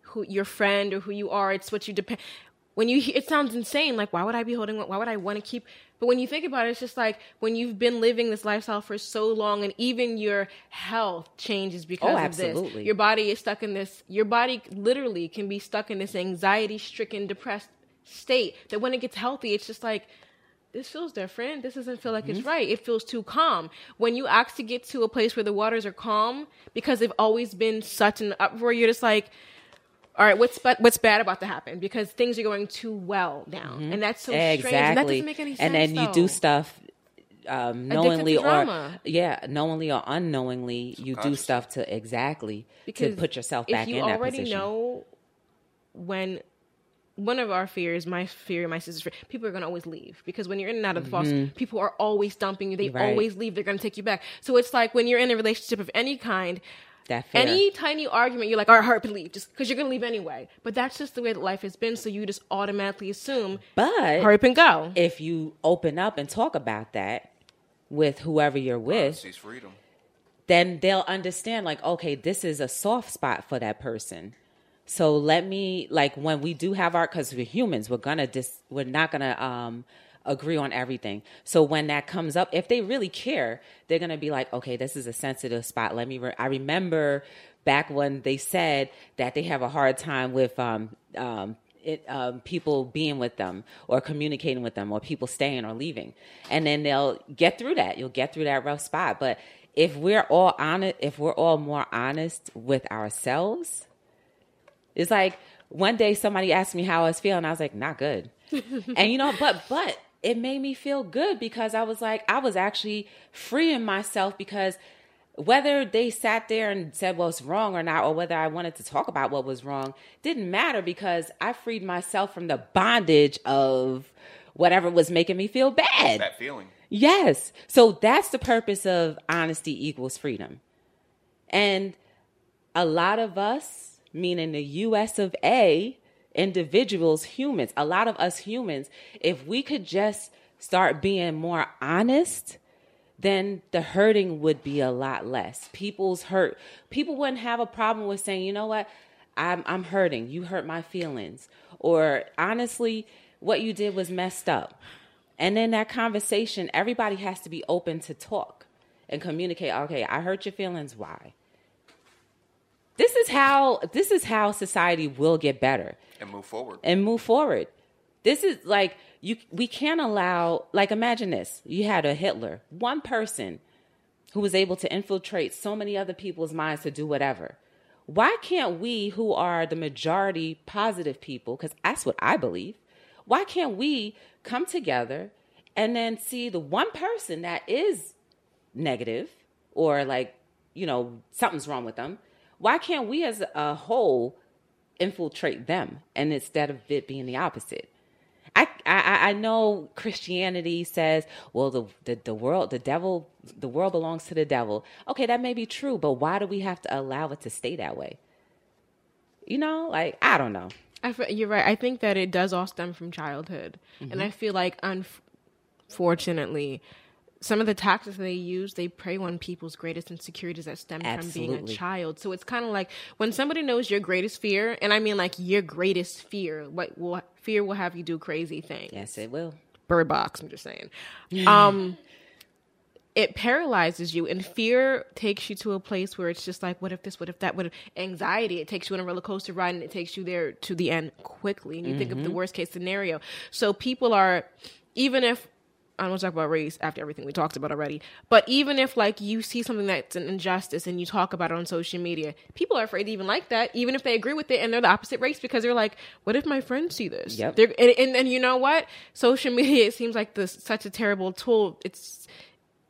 who your friend or who you are. It's what you depend. When you, it sounds insane. Like why would I be holding? On? Why would I want to keep? But when you think about it, it's just like when you've been living this lifestyle for so long, and even your health changes because Oh, of this. Your body is stuck in this. Your body literally can be stuck in this anxiety-stricken, depressed state. That when it gets healthy, it's just like this feels different. This doesn't feel like Mm-hmm. it's right. It feels too calm. When you actually get to a place where the waters are calm because they've always been such an uproar, you're just like, all right, what's but what's bad about to happen? Because things are going too well now, and that's so strange. And that Mm-hmm. exactly. doesn't make any sense. and then you do stuff um, knowingly or yeah, knowingly or unknowingly, you do stuff to exactly because to put yourself back you in that already position. know when one of our fears, my fear, my sister's fear, people are going to always leave because when you're in and out of the foster, people are always dumping you. They Mm-hmm. Right. always leave. They're going to take you back. So it's like when you're in a relationship of any kind, that fear. any tiny argument, you're like, all right, hurry up and leave, just because you're going to leave anyway. But that's just the way that life has been. So you just automatically assume, but hurry up and go. if you open up and talk about that with whoever you're with, sees freedom. then they'll understand like okay this is a soft spot for that person so let me like when we do have our because we're humans we're gonna dis we're not gonna um agree on everything. So when that comes up if they really care they're gonna be like okay this is a sensitive spot. Let me re- i remember back when they said that they have a hard time with um um it, um, people being with them or communicating with them or people staying or leaving. And then they'll get through that. You'll get through that rough spot. But if we're all honest if we're all more honest with ourselves it's like one day somebody asked me how I was feeling. I was like, not good. and you know, but but it made me feel good because I was like, I was actually freeing myself because whether they sat there and said what's wrong or not, or whether I wanted to talk about what was wrong, didn't matter because I freed myself from the bondage of whatever was making me feel bad. That feeling. Yes. So that's the purpose of honesty equals freedom. And a lot of us, meaning the US of A, individuals, humans, a lot of us humans, if we could just start being more honest, then the hurting would be a lot less. People's hurt, people wouldn't have a problem with saying, you know what, I'm, I'm hurting. You hurt my feelings. Or honestly, what you did was messed up. And then that conversation, everybody has to be open to talk and communicate. Okay, I hurt your feelings. Why? This is how this is how society will get better And move forward. and move forward. This is like you we can't allow like imagine this. You had a Hitler, one person who was able to infiltrate so many other people's minds to do whatever. Why can't we who are the majority positive people cuz that's what I believe. Why can't we come together and then see the one person that is negative or like, you know, something's wrong with them? Why can't we as a whole infiltrate them and instead of it being the opposite? I, I I know Christianity says, well, the, the the world, the devil, the world belongs to the devil. Okay, that may be true, but why do we have to allow it to stay that way? You know, like I don't know. I you're right. I think that it does all stem from childhood, and mm-hmm. I feel like unfortunately, some of the tactics they use, they prey on people's greatest insecurities that stem from being a child. So it's kind of like when somebody knows your greatest fear, and I mean like your greatest fear, what will fear will have you do crazy things. Yes, it will. Bird Box. I'm just saying. Um, it paralyzes you, and fear takes you to a place where it's just like, what if this? What if that? What if anxiety? It takes you on a roller coaster ride, and it takes you there to the end quickly. And you think of the worst case scenario. So people are, even if I don't want to talk about race after everything we talked about already. But even if like you see something that's an injustice and you talk about it on social media, people are afraid to even like that, even if they agree with it and they're the opposite race because they're like, what if my friends see this? Yep. They're, and, and and you know what? Social media it seems like this such a terrible tool. It's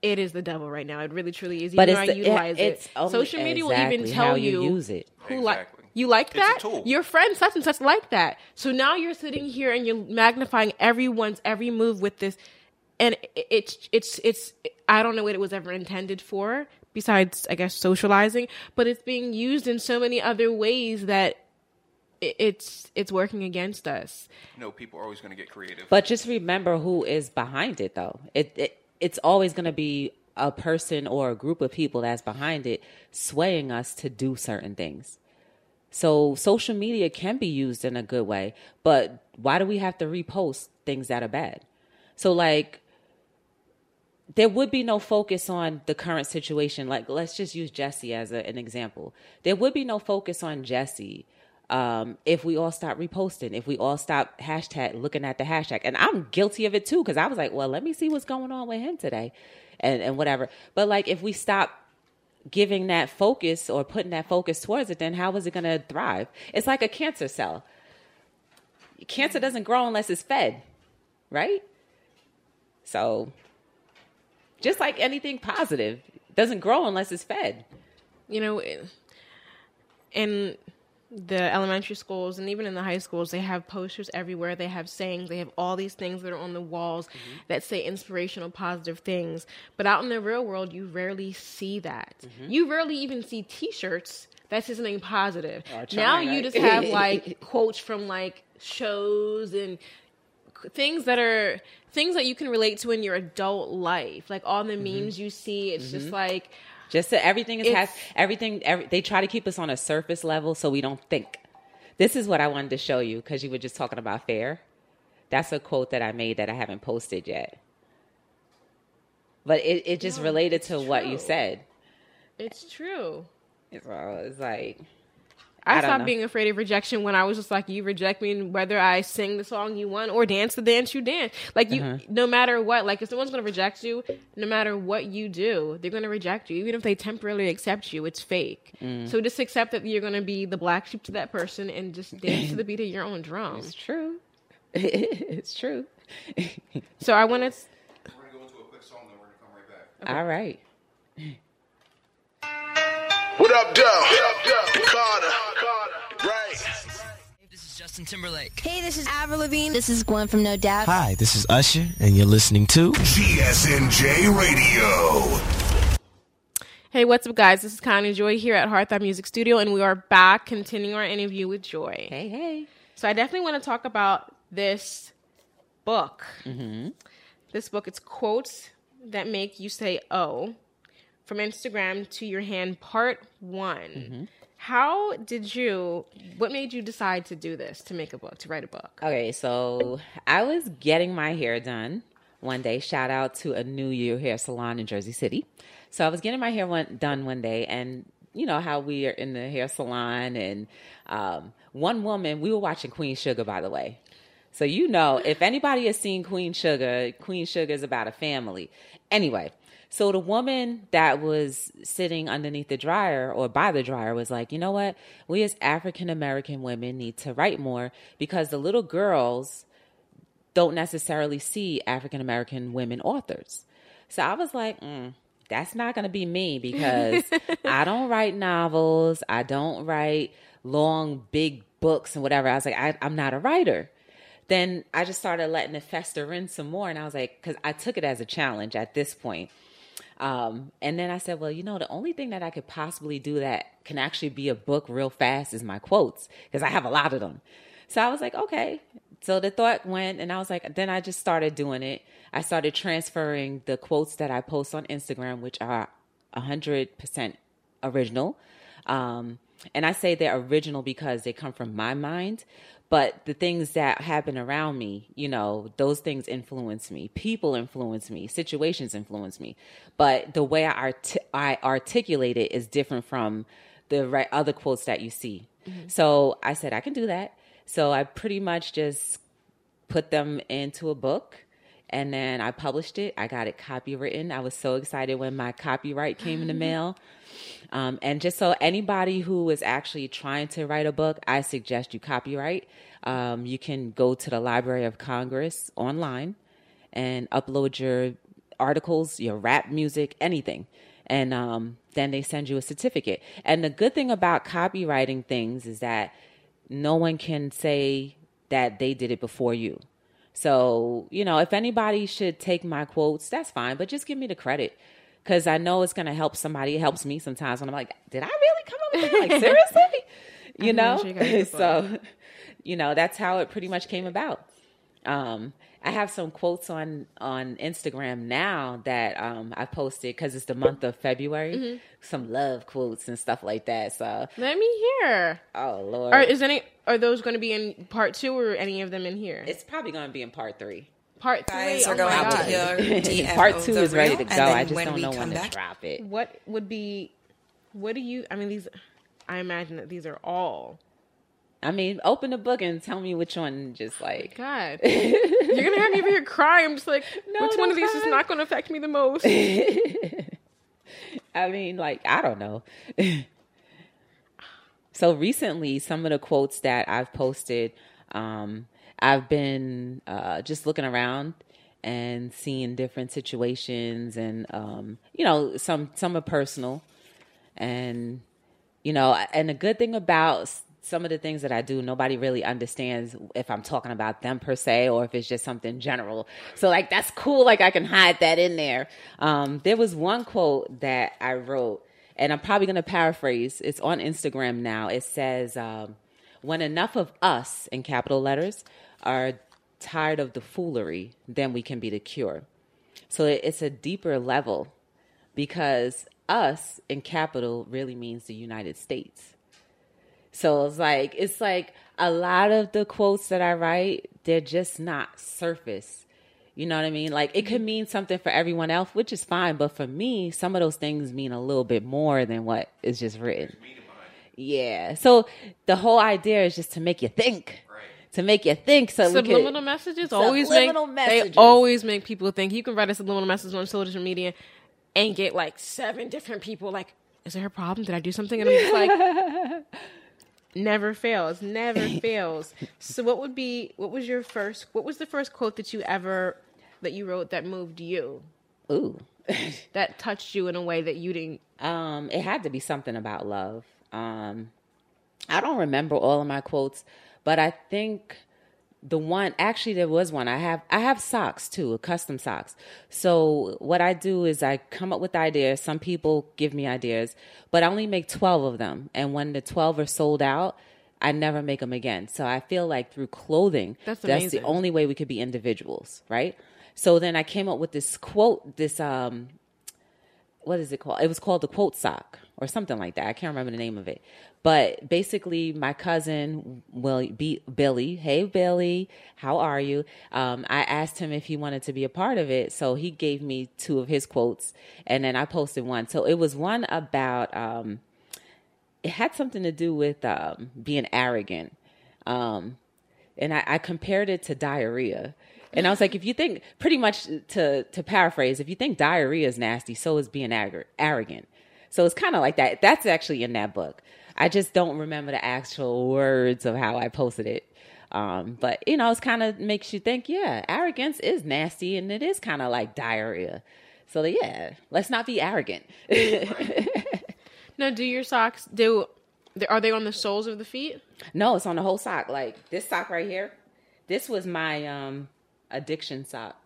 it is the devil right now. It really truly is. But Even it's though I the- utilize it's it. Social media will even tell you you use it. who like Exactly. you like It's a that. tool. Your friend such and such like that. So now you're sitting here and you're magnifying everyone's every move with this, and it's it's it's I don't know what it was ever intended for. Besides, I guess socializing, but it's being used in so many other ways that it's it's working against us. You know, people are always going to get creative. But just remember who is behind it, though. It, it it's always going to be a person or a group of people that's behind it, swaying us to do certain things. So social media can be used in a good way, but why do we have to repost things that are bad? So like there would be no focus on the current situation. Like, let's just use Jesse as a, an example. There would be no focus on Jesse um, if we all stop reposting, if we all stop hashtag looking at the hashtag. And I'm guilty of it too, because I was like, well, let me see what's going on with him today and, and whatever. But like, if we stop giving that focus or putting that focus towards it, then how is it going to thrive? It's like a cancer cell. Cancer doesn't grow unless it's fed, right? So just like anything positive doesn't grow unless it's fed you know, in the elementary schools and even in the high schools, they have posters everywhere. They have sayings. They have all these things that are on the walls mm-hmm. that say inspirational, positive things. But out in the real world, you rarely see that. Mm-hmm. You rarely even see T-shirts that says something positive. Or now you just have like quotes from like shows and things that are things that you can relate to in your adult life. Like all the mm-hmm. memes you see, it's just mm-hmm. like just that everything is has everything every, they try to keep us on a surface level so we don't think. This is what i wanted to show you because you were just talking about fair. That's a quote that i made that i haven't posted yet. But it, it just No, related to what you said. It's true. so it's like I, I stopped know. being afraid of rejection when I was just like, you reject me, and whether I sing the song you want or dance the dance you dance. Like you, Uh-huh. no matter what. Like if someone's gonna reject you, no matter what you do, they're gonna reject you. Even if they temporarily accept you, it's fake. Mm. So just accept that you're gonna be the black sheep to that person and just dance to the beat of your own drum. it's true it's true So I want to. We're going to go into a quick song, then we're going to come right back. all right What up, Doe? Carter. Right. This is Justin Timberlake. Hey, this is Avril Lavigne. This is Gwen from No Doubt. Hi, this is Usher, and you're listening to GSNJ Radio. Hey, what's up, guys? This is Connie Joy here at Heartthrob Music Studio, and we are back continuing our interview with Joy. hey hey So I definitely want to talk about this book. Mm-hmm. This book, it's quotes that make you say "oh," from Instagram to your hand, part one. How did you? What made you decide to do this? To make a book, to write a book? Okay, so I was getting my hair done one day. Shout out to a New Year hair salon in Jersey City. So I was getting my hair one, done one day, and you know how we are in the hair salon, and um, one woman. We were watching Queen Sugar, by the way. So you know, if anybody has seen Queen Sugar, Queen Sugar is about a family. Anyway, so the woman that was sitting underneath the dryer or by the dryer was like, you know what? We as African American women need to write more because the little girls don't necessarily see African American women authors. So I was like, mm, that's not going to be me because I don't write novels. I don't write long, big books and whatever. I was like, I, I'm not a writer. Then I just started letting it fester in some more. And I was like, because I took it as a challenge at this point. Um, and then I said, well, you know, the only thing that I could possibly do that can actually be a book real fast is my quotes because I have a lot of them. So I was like, okay. So the thought went, and I was like, then I just started doing it. I started transferring the quotes that I post on Instagram, which are 100% original. Um, and I say they're original because they come from my mind. But the things that happen around me, you know, those things influence me. People influence me. Situations influence me. But the way I, art- I articulate it is different from the right other quotes that you see. Mm-hmm. So I said I can do that. So I pretty much just put them into a book and then I published it. I got it copywritten. I was so excited when my copyright came in the mail. Um, and just so anybody who is actually trying to write a book, I suggest you copyright. Um, you can go to the Library of Congress online and upload your articles, your rap music, anything. And um, then they send you a certificate. And the good thing about copywriting things is that no one can say that they did it before you. So, you know, if anybody should take my quotes, that's fine, but just give me the credit. Cause I know it's gonna help somebody. It helps me sometimes when I'm like, did I really come up with that? Like seriously? You know? sure you guys get so you know, that's how it pretty much came about. Um, I have some quotes on on Instagram now that um, I posted because it's the month of February. Mm-hmm. Some love quotes and stuff like that. So, Let me hear. oh lord, Are is any are those going to be in part two or any of them in here? it's probably going to be in part three. Part three. Guys oh are going my to God. hear DFO part two is ready to go. I just don't know when back, to drop it. What would be? What do you? I mean, these. I imagine that these are all. I mean, open the book and tell me which one. Just like God, you're gonna have me over here cry. I'm just like, No, which one of these is not going to affect me the most? I mean, like, I don't know. so recently, some of the quotes that I've posted, um, I've been uh, just looking around and seeing different situations, and um, you know, some some are personal, and you know, and the good thing about some of the things that I do, nobody really understands if I'm talking about them per se or if it's just something general. So like that's cool. Like I can hide that in there. Um, there was one quote that I wrote, and I'm probably going to paraphrase. It's on Instagram now. It says, um, "When enough of us in capital letters are tired of the foolery, then we can be the cure." So it's a deeper level because us in capital really means the United States. So it's like it's like a lot of the quotes that I write, they're just not surface. You know what I mean? Like it could mean something for everyone else, which is fine, but for me, some of those things mean a little bit more than what is just written. Yeah. So the whole idea is just to make you think. To make you think so we could- subliminal messages always make messages. they always make people think. You can write a subliminal message on social media and get like seven different people like, "Is there a problem? Did I do something?" And I'm just like, never fails, never fails. So, what would be? What was your first? What was the first quote that you ever that you wrote that moved you? Ooh. That touched you in a way that you didn't. Um, it had to be something about love. Um, I don't remember all of my quotes, but I think the one actually there was one. I have I have socks too, custom socks. So what I do is I come up with ideas. Some people give me ideas, but I only make twelve of them. And when the twelve are sold out, I never make them again. So I feel like through clothing, That's that's the only way we could be individuals, right? So then I came up with this quote, this um what is it called? It was called the quote sock or something like that. I can't remember the name of it. But basically, my cousin will be Billy. Hey, Billy, how are you? Um, I asked him if he wanted to be a part of it, so he gave me two of his quotes, and then I posted one. So it was one about. Um, it had something to do with um, being arrogant, um, and I, I compared it to diarrhea. And I was like, if you think, pretty much to to paraphrase, if you think diarrhea is nasty, so is being arro- arrogant. So it's kind of like that. That's actually in that book. I just don't remember the actual words of how I posted it. Um, but you know, it's kind of makes you think, yeah, arrogance is nasty, and it is kind of like diarrhea. So yeah, let's not be arrogant. Now, do your socks do? Are they on the soles of the feet? No, it's on the whole sock. Like this sock right here. This was my um addiction sock.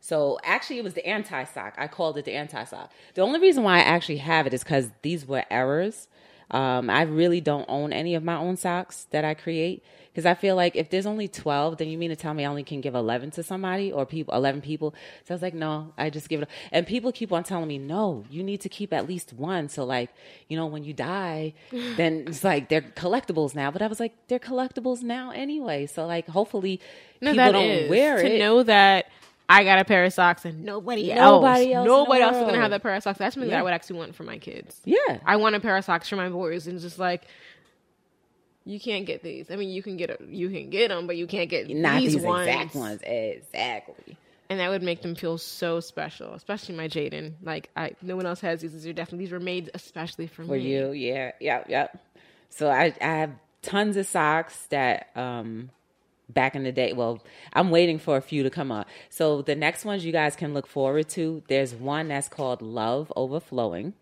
So actually it was the anti sock. I called it the anti sock. The only reason why I actually have it is because these were errors. Um, I really don't own any of my own socks that I create because I feel like if there's only 12, then you mean to tell me I only can give 11 to somebody or people, 11 people. So I was like, no, I just give it. Up. And people keep on telling me, no, you need to keep at least one. So like, you know, when you die, then it's like they're collectibles now. But I was like, they're collectibles now anyway. So like, hopefully No, people that don't is. wear to it. know that I got a pair of socks and nobody, Nobody else else, nobody else is gonna have that pair of socks. That's something that I would actually want for my kids. yeah. I want a pair of socks for my boys, and just like you can't get these. I mean, you can get a, you can get them, but you can't get Not these, these, ones. exact ones. Exactly. And that would make them feel so special, especially my Jaden. Like I, no one else has these. These are definitely these were made especially for, for me. you. Yeah, yep, yep. So I I have tons of socks that um back in the day. Well, I'm waiting for a few to come up. So the next ones you guys can look forward to. There's one that's called Love Overflowing.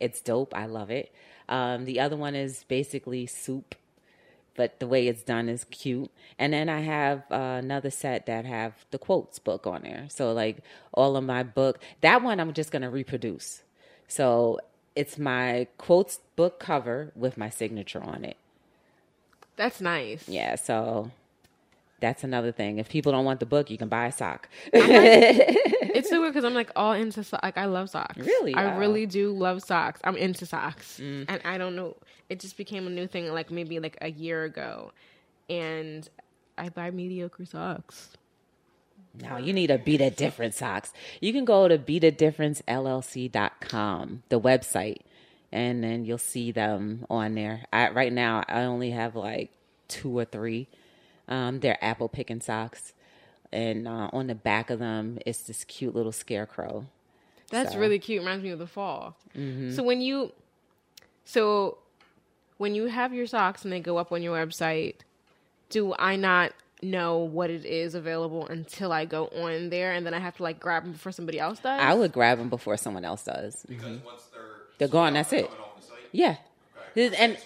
It's dope. I love it. Um, the other one is basically soup, but the way it's done is cute. And then I have uh, another set that have the quotes book on there. So like all of my book, that one I'm just gonna reproduce. So it's my quotes book cover with my signature on it. That's nice. Yeah, so that's another thing. If people don't want the book, you can buy a sock. It's so weird because I'm like all into so- like I love socks. Really? I Wow. Mm. really do love socks. I'm into socks, and I don't know. It just became a new thing like maybe like a year ago, and I buy mediocre socks. No, you need to Be the Difference socks. You can go to bethedifferencellc.com, the website, and then you'll see them on there. I, right now, I only have like two or three. Um, they're apple picking socks, and uh, on the back of them, it's this cute little scarecrow. That's So- really cute. Reminds me of the fall. So when you, so when you have your socks and they go up on your website, do I not know what it is available until I go on there and then I have to like grab them before somebody else does? I would grab them before someone else does. Because once they're They're gone. That's it. off the site, Yeah. Okay. And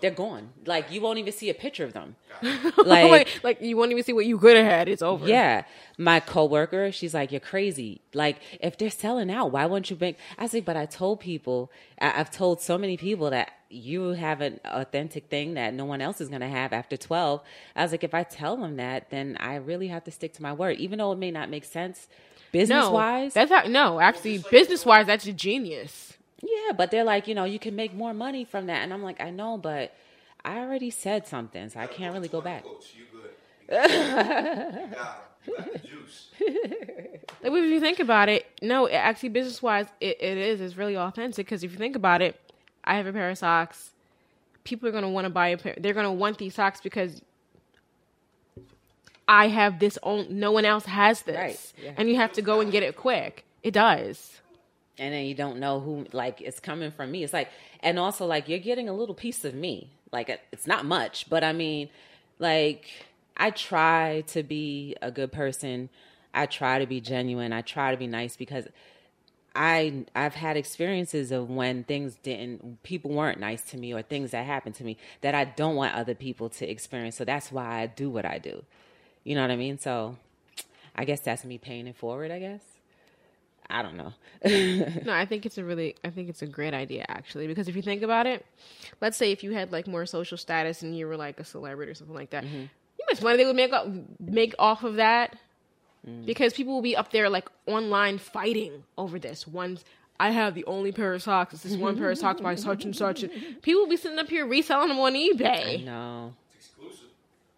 Sold out or something. they're gone. Like you won't even see a picture of them. like, Like like you won't even see what you could have had. It's over. yeah, my coworker, she's like, "You're crazy. Like if they're selling out, why wouldn't you make?" I say, "But I told people. I- I've told so many people that you have an authentic thing that no one else is going to have after 12." I was like, "If I tell them that, then I really have to stick to my word, even though it may not make sense business No, wise." that's how. No, actually, business wise, that's a genius. Yeah, but they're like, you know, you can make more money from that. And I'm like, I know, but I already said something, so I can't really go back. Quotes, you good. You got 'em. You got 'em. You got the juice. Like, if you think about it, no, it, actually, business wise, it, it is. It's really authentic because if you think about it, I have a pair of socks. People are going to want to buy a pair. They're going to want these socks because I have this own. No one else has this, Right, yeah. and you have to go and get it quick. It does. And then you don't know who, like, it's coming from me. It's like, and also, like, you're getting a little piece of me. Like, it's not much, but I mean, like, I try to be a good person. I try to be genuine. I try to be nice because I I've had experiences of when things didn't people weren't nice to me or things that happened to me that I don't want other people to experience. So that's why I do what I do. You know what I mean? So I guess that's me paying it forward, I guess. I don't know. No, I think it's a really, I think it's a great idea actually, because if you think about it, let's say if you had like more social status and you were like a celebrity or something like that, mm-hmm. you know how much money they would make off, make off of that? Mm. Because people will be up there like online fighting over this. One's I have the only pair of socks. It's this one pair of socks by such and such. And people will be sitting up here reselling them on eBay. no. Exclusive.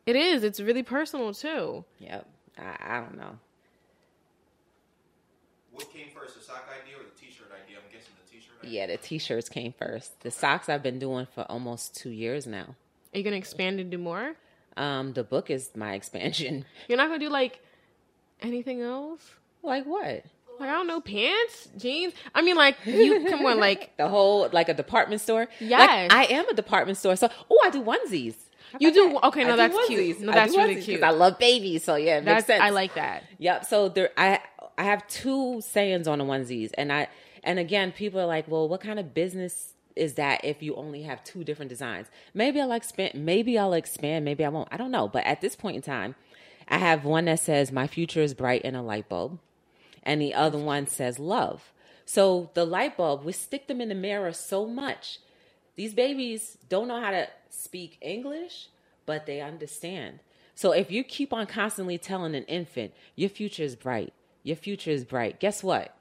It is. It's really personal too. Yep. I, I don't know. What came first, the sock idea or the t-shirt idea? I'm guessing the t-shirt idea. Yeah, the t-shirts came first. The socks I've been doing for almost two years now. Are you gonna expand and do more? Um, the book is my expansion. You're not gonna do like anything else? Like what? Like I don't know, pants, jeans. I mean, like you come on, like The whole like a department store. Yes. like, I am a department store. So oh, I do onesies. You do- that? okay, no, I that's cute. No, I that's really cute. I love babies, so yeah, it makes that's sense. I like that. Yep. So there, I I have two sayings on the onesies, and I and again, people are like, "Well, what kind of business is that if you only have two different designs?" Maybe I'll expand. Maybe I'll expand. Maybe I won't. I don't know. But at this point in time, I have one that says, "My future is bright in a light bulb," and the other one says, "Love." So the light bulb, we stick them in the mirror so much These babies don't know how to speak English, but they understand. So if you keep on constantly telling an infant, your future is bright, your future is bright, guess what?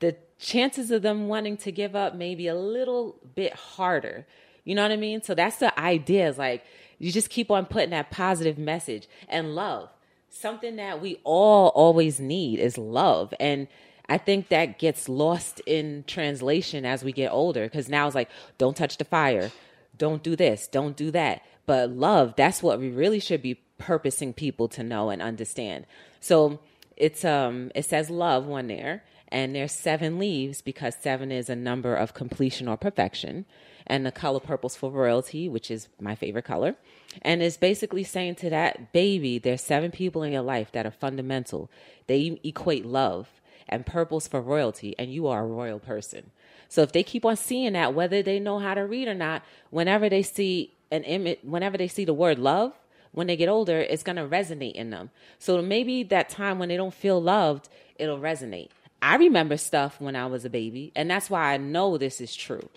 The chances of them wanting to give up may be a little bit harder. You know what I mean? So that's the idea. Is like you just keep on putting that positive message and love. Something that we all always need is love. And I think that gets lost in translation as we get older because now it's like, don't touch the fire, don't do this, don't do that. But love, that's what we really should be purposing people to know and understand. So it's um it says love one there, and there's seven leaves because seven is a number of completion or perfection. And the color purple's for royalty, which is my favorite color. And it's basically saying to that baby, there's seven people in your life that are fundamental. They equate love and purple's for royalty, and you are a royal person. So if they keep on seeing that, whether they know how to read or not, whenever they see an image, whenever they see the word love, when they get older, it's going to resonate in them. So maybe that time when they don't feel loved, it'll resonate. I remember stuff when I was a baby, and that's why I know this is true.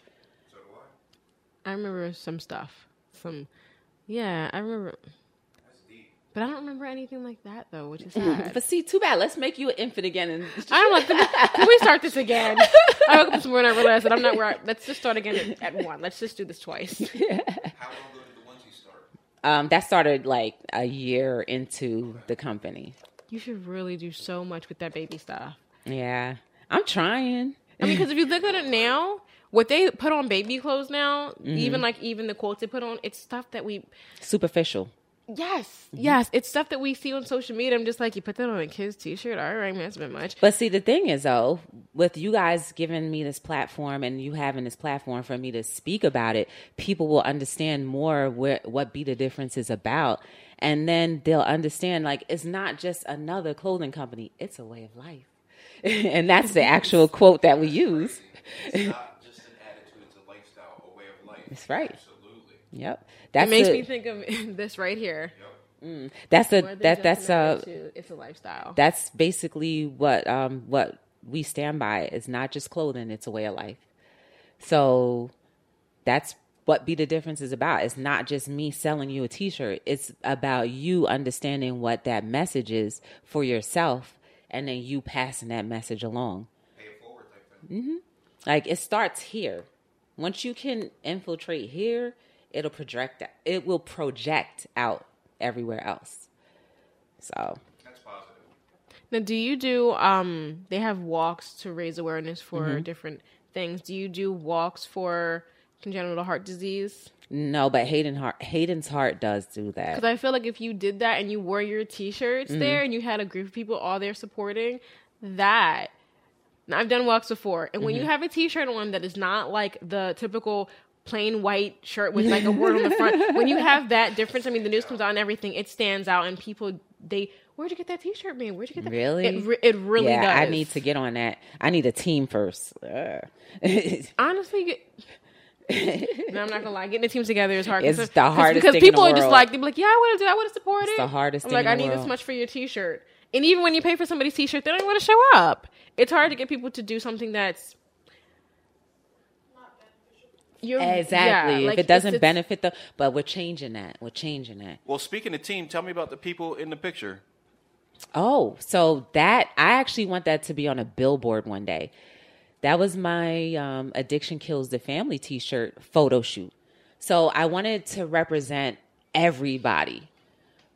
I remember some stuff. Some, yeah, I remember. But I don't remember anything like that though, which is sad. But see, too bad. Let's make you an infant again. And I don't like. Can, can we start this again? I woke up this morning. I realized that I'm not where. I, let's just start again at, at one. Let's just do this twice. How long ago did the onesie start? Um, that started like a year into the company. You should really do so much with that baby stuff. Yeah, I'm trying. I mean, because if you look at it now, what they put on baby clothes now, even like even the quotes they put on, it's stuff that we. Superficial. Yes, mm-hmm. yes, it's stuff that we see on social media. I'm just like, you put that on a kid's t-shirt. All right, man, that's a bit much. But see, the thing is, though, with you guys giving me this platform and you having this platform for me to speak about it, people will understand more where, what Be the Difference is about. And then they'll understand, like, it's not just another clothing company, it's a way of life. and that's the actual quote that we use. It's not just an attitude; it's a lifestyle, a way of life. That's right. Absolutely. Yep. That makes a- me think of this right here. that's a that that's a attitude, it's a lifestyle. that's basically what um what we stand by it's not just clothing it's a way of life so that's what be the difference is about it's not just me selling you a t-shirt it's about you understanding what that message is for yourself and then you passing that message along Pay it forward type thing. like it starts here once you can infiltrate here it'll project it will project out everywhere else so That's positive. Now, do you do? Um, they have walks to raise awareness for Mm-hmm. different things. Do you do walks for congenital heart disease? No, but Hayden Heart, Hayden's Heart does do that. Because. I feel like if you did that and you wore your T-shirts Mm-hmm. there and you had a group of people all there supporting that. Now, I've done walks before, and when you Mm-hmm. have a T-shirt on that is not like the typical plain white shirt with like a word on the front, when you have that difference, I mean, the news comes out and everything, it stands out, and people they. Where'd you get that T-shirt, man? Where'd you get that? Really? It, re- it really yeah, does. I need to get on that. I need a team first. Honestly get, no, I'm not gonna lie. Getting the teams together is hard. It's the hardest because people are just like they be like, yeah, I want to do. I want to support It's it. the hardest I'm like, I need this much for your T-shirt, and even when you pay for somebody's T-shirt, they don't want to show up. It's hard to get people to do something that's. You're, exactly. yeah, like, if it doesn't it's- it's- benefit the, but we're changing that. We're changing that. Well, speaking of team, tell me about the people in the picture. Oh, so that I actually want that to be on a billboard one day. That was my um, "Addiction Kills the Family" T-shirt photo shoot. So I wanted to represent everybody: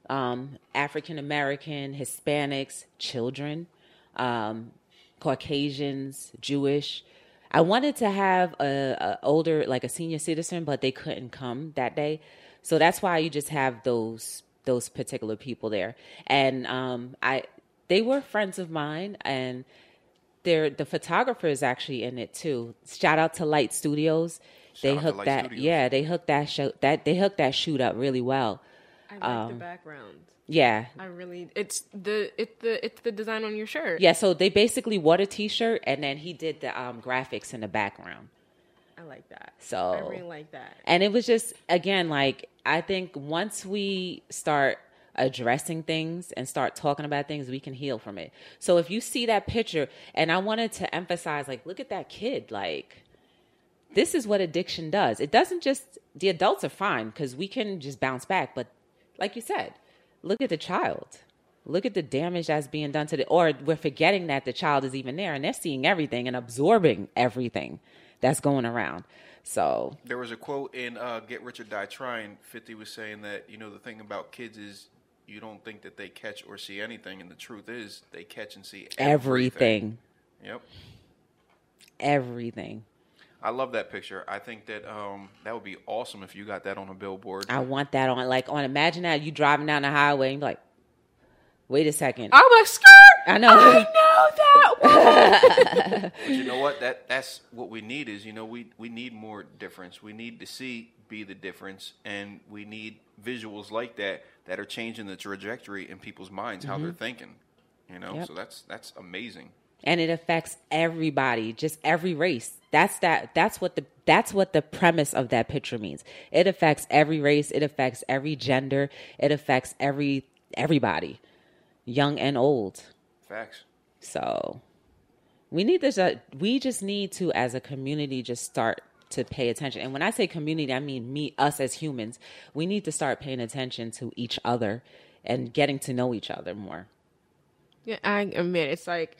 um, African American, Hispanics, children, um, Caucasians, Jewish. I wanted to have a, a older, like a senior citizen, but they couldn't come that day. So that's why you just have those those particular people there. And um, I, they were friends of mine, and they're the photographer is actually in it too. Shout out to Light Studios. they out to hooked Light that, Studios. yeah, they hooked that show that they hooked that shoot up really well. I like Um, the background. Yeah, I really. It's the it's the it's the design on your shirt. yeah. So they basically wore a T-shirt, and then he did the um, graphics in the background. I like that. So I really like that. And it was just again like I think once we start addressing things and start talking about things, we can heal from it. So if you see that picture, and I wanted to emphasize, like, look at that kid, like this is what addiction does. It doesn't just the adults are fine because we can just bounce back, but like you said, look at the child. Look at the damage that's being done to the or we're forgetting that the child is even there and they're seeing everything and absorbing everything that's going around. So There was a quote in uh, Get Rich or Die Trying. 50 was saying that, you know, the thing about kids is you don't think that they catch or see anything. And the truth is they catch and see everything. everything, Yep. everything. I love that picture. I think that um, that would be awesome if you got that on a billboard. I want that on like on imagine that you driving down the highway and be like, wait a second. I'm like skirt. I know. I know that. But you know what? That that's what we need is you know we we need more difference. We need to see be the difference, and we need visuals like that that are changing the trajectory in people's minds, how they're thinking. You know, Yep. so that's that's amazing. And it affects everybody just every race. That's that that's what the that's what the premise of that picture means. It affects every race it affects every gender it affects every everybody young and old. Facts. so we need this uh, we just need to as a community just start to pay attention. And when i say community i mean me us as humans. We need to start paying attention to each other and getting to know each other more. Yeah, I admit it's like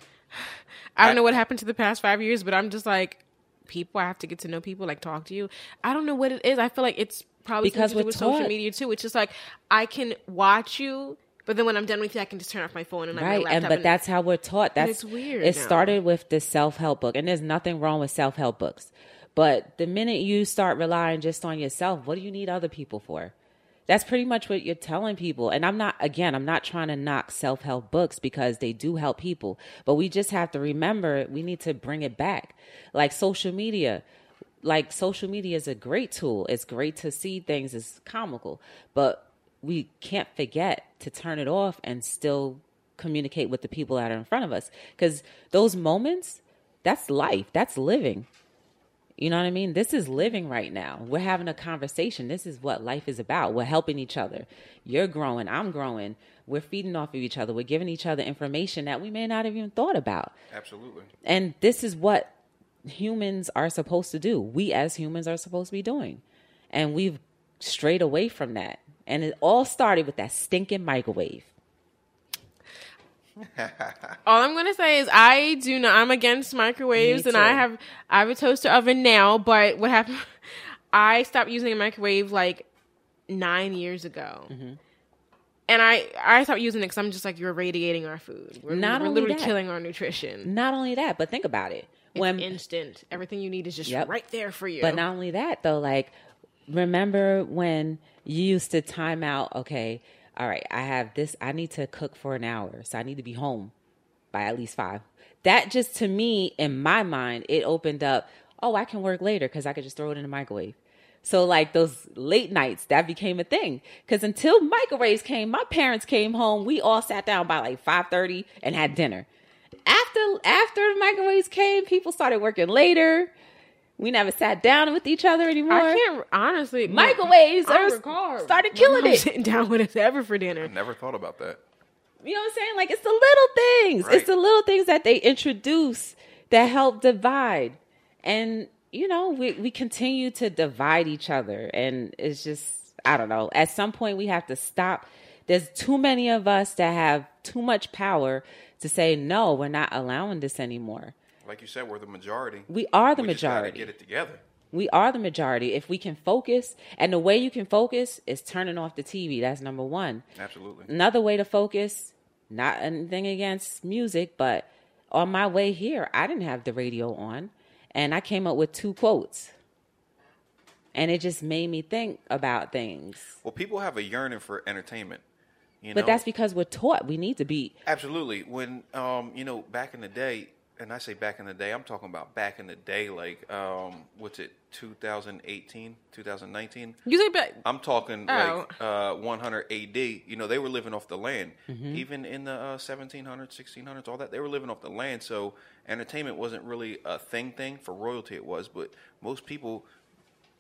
I don't know what happened to the past five years, but I'm just like people. I have to get to know people, like talk to you. I don't know what it is. I feel like it's probably Because something to do we're with social media too. It's just like I can watch you, but then when I'm done with you, I can just turn off my phone and I'm right and but that's how we're taught that's weird it now. started with the self-help book and there's nothing wrong with self-help books but the minute you start relying just on yourself what do you need other people for that's pretty much what you're telling people. And i'm not again i'm not trying to knock self-help books because they do help people. But we just have to remember we need to bring it back. Like social media like social media is a great tool. It's great to see things it's comical. But we can't forget to turn it off and still communicate with the people that are in front of us. Because those moments that's life. That's living you know what I mean? This is living right now. We're having a conversation. This is what life is about. We're helping each other. You're growing. I'm growing. We're feeding off of each other. We're giving each other information that we may not have even thought about. Absolutely. And this is what humans are supposed to do. We as humans are supposed to be doing. And we've strayed away from that. And it all started with that stinking microwave. All I'm gonna say is I do not. I'm against microwaves, and I have I have a toaster oven now. But what happened? I stopped using a microwave like nine years ago, Mm-hmm. and I I stopped using it because I'm just like you're radiating our food. We're, Not we're literally that. killing our nutrition. Not only that, but think about it. When Instant, everything you need is just Yep. right there for you. But not only that, though, like, remember when you used to time out, okay, all right, I have this, I need to cook for an hour, so I need to be home by at least five. That just to me, in my mind, it opened up, oh, I can work later because I could just throw it in the microwave. So, like, those late nights, that became a thing. Because until microwaves came, my parents came home, we all sat down by like 5.30 and had dinner. After after the microwaves came, people started working later. We never sat down with each other anymore. I can't honestly. Microwaves I are- recall started my killing mom it. Sitting down with us ever for dinner. Never thought about that. You know what I'm saying? Like it's the little things. Right. It's the little things that they introduce that help divide. And you know, we we continue to divide each other and it's just I don't know. At some point we have to stop. There's too many of us that have too much power to say no, we're not allowing this anymore. Like you said, we're the majority. We are the We majority. get it together. We are the majority. If we can focus, and the way you can focus is turning off the TV. That's number one. Absolutely. Another way to focus, not anything against music, but on my way here, I didn't have the radio on, and I came up with two quotes. And it just made me think about things. Well, people have a yearning for entertainment. You know? But that's because we're taught we need to be Absolutely. When um, you know, back in the day, and I say back in the day, I'm talking about back in the day, like um, what's it, 2018, 2019. You say, but I'm talking Oh. like uh, 100 AD. You know, they were living off the land. Even in the uh, 1700s, 1600s, all that, they were living off the land. So entertainment wasn't really a thing thing. For royalty, it was. But most people,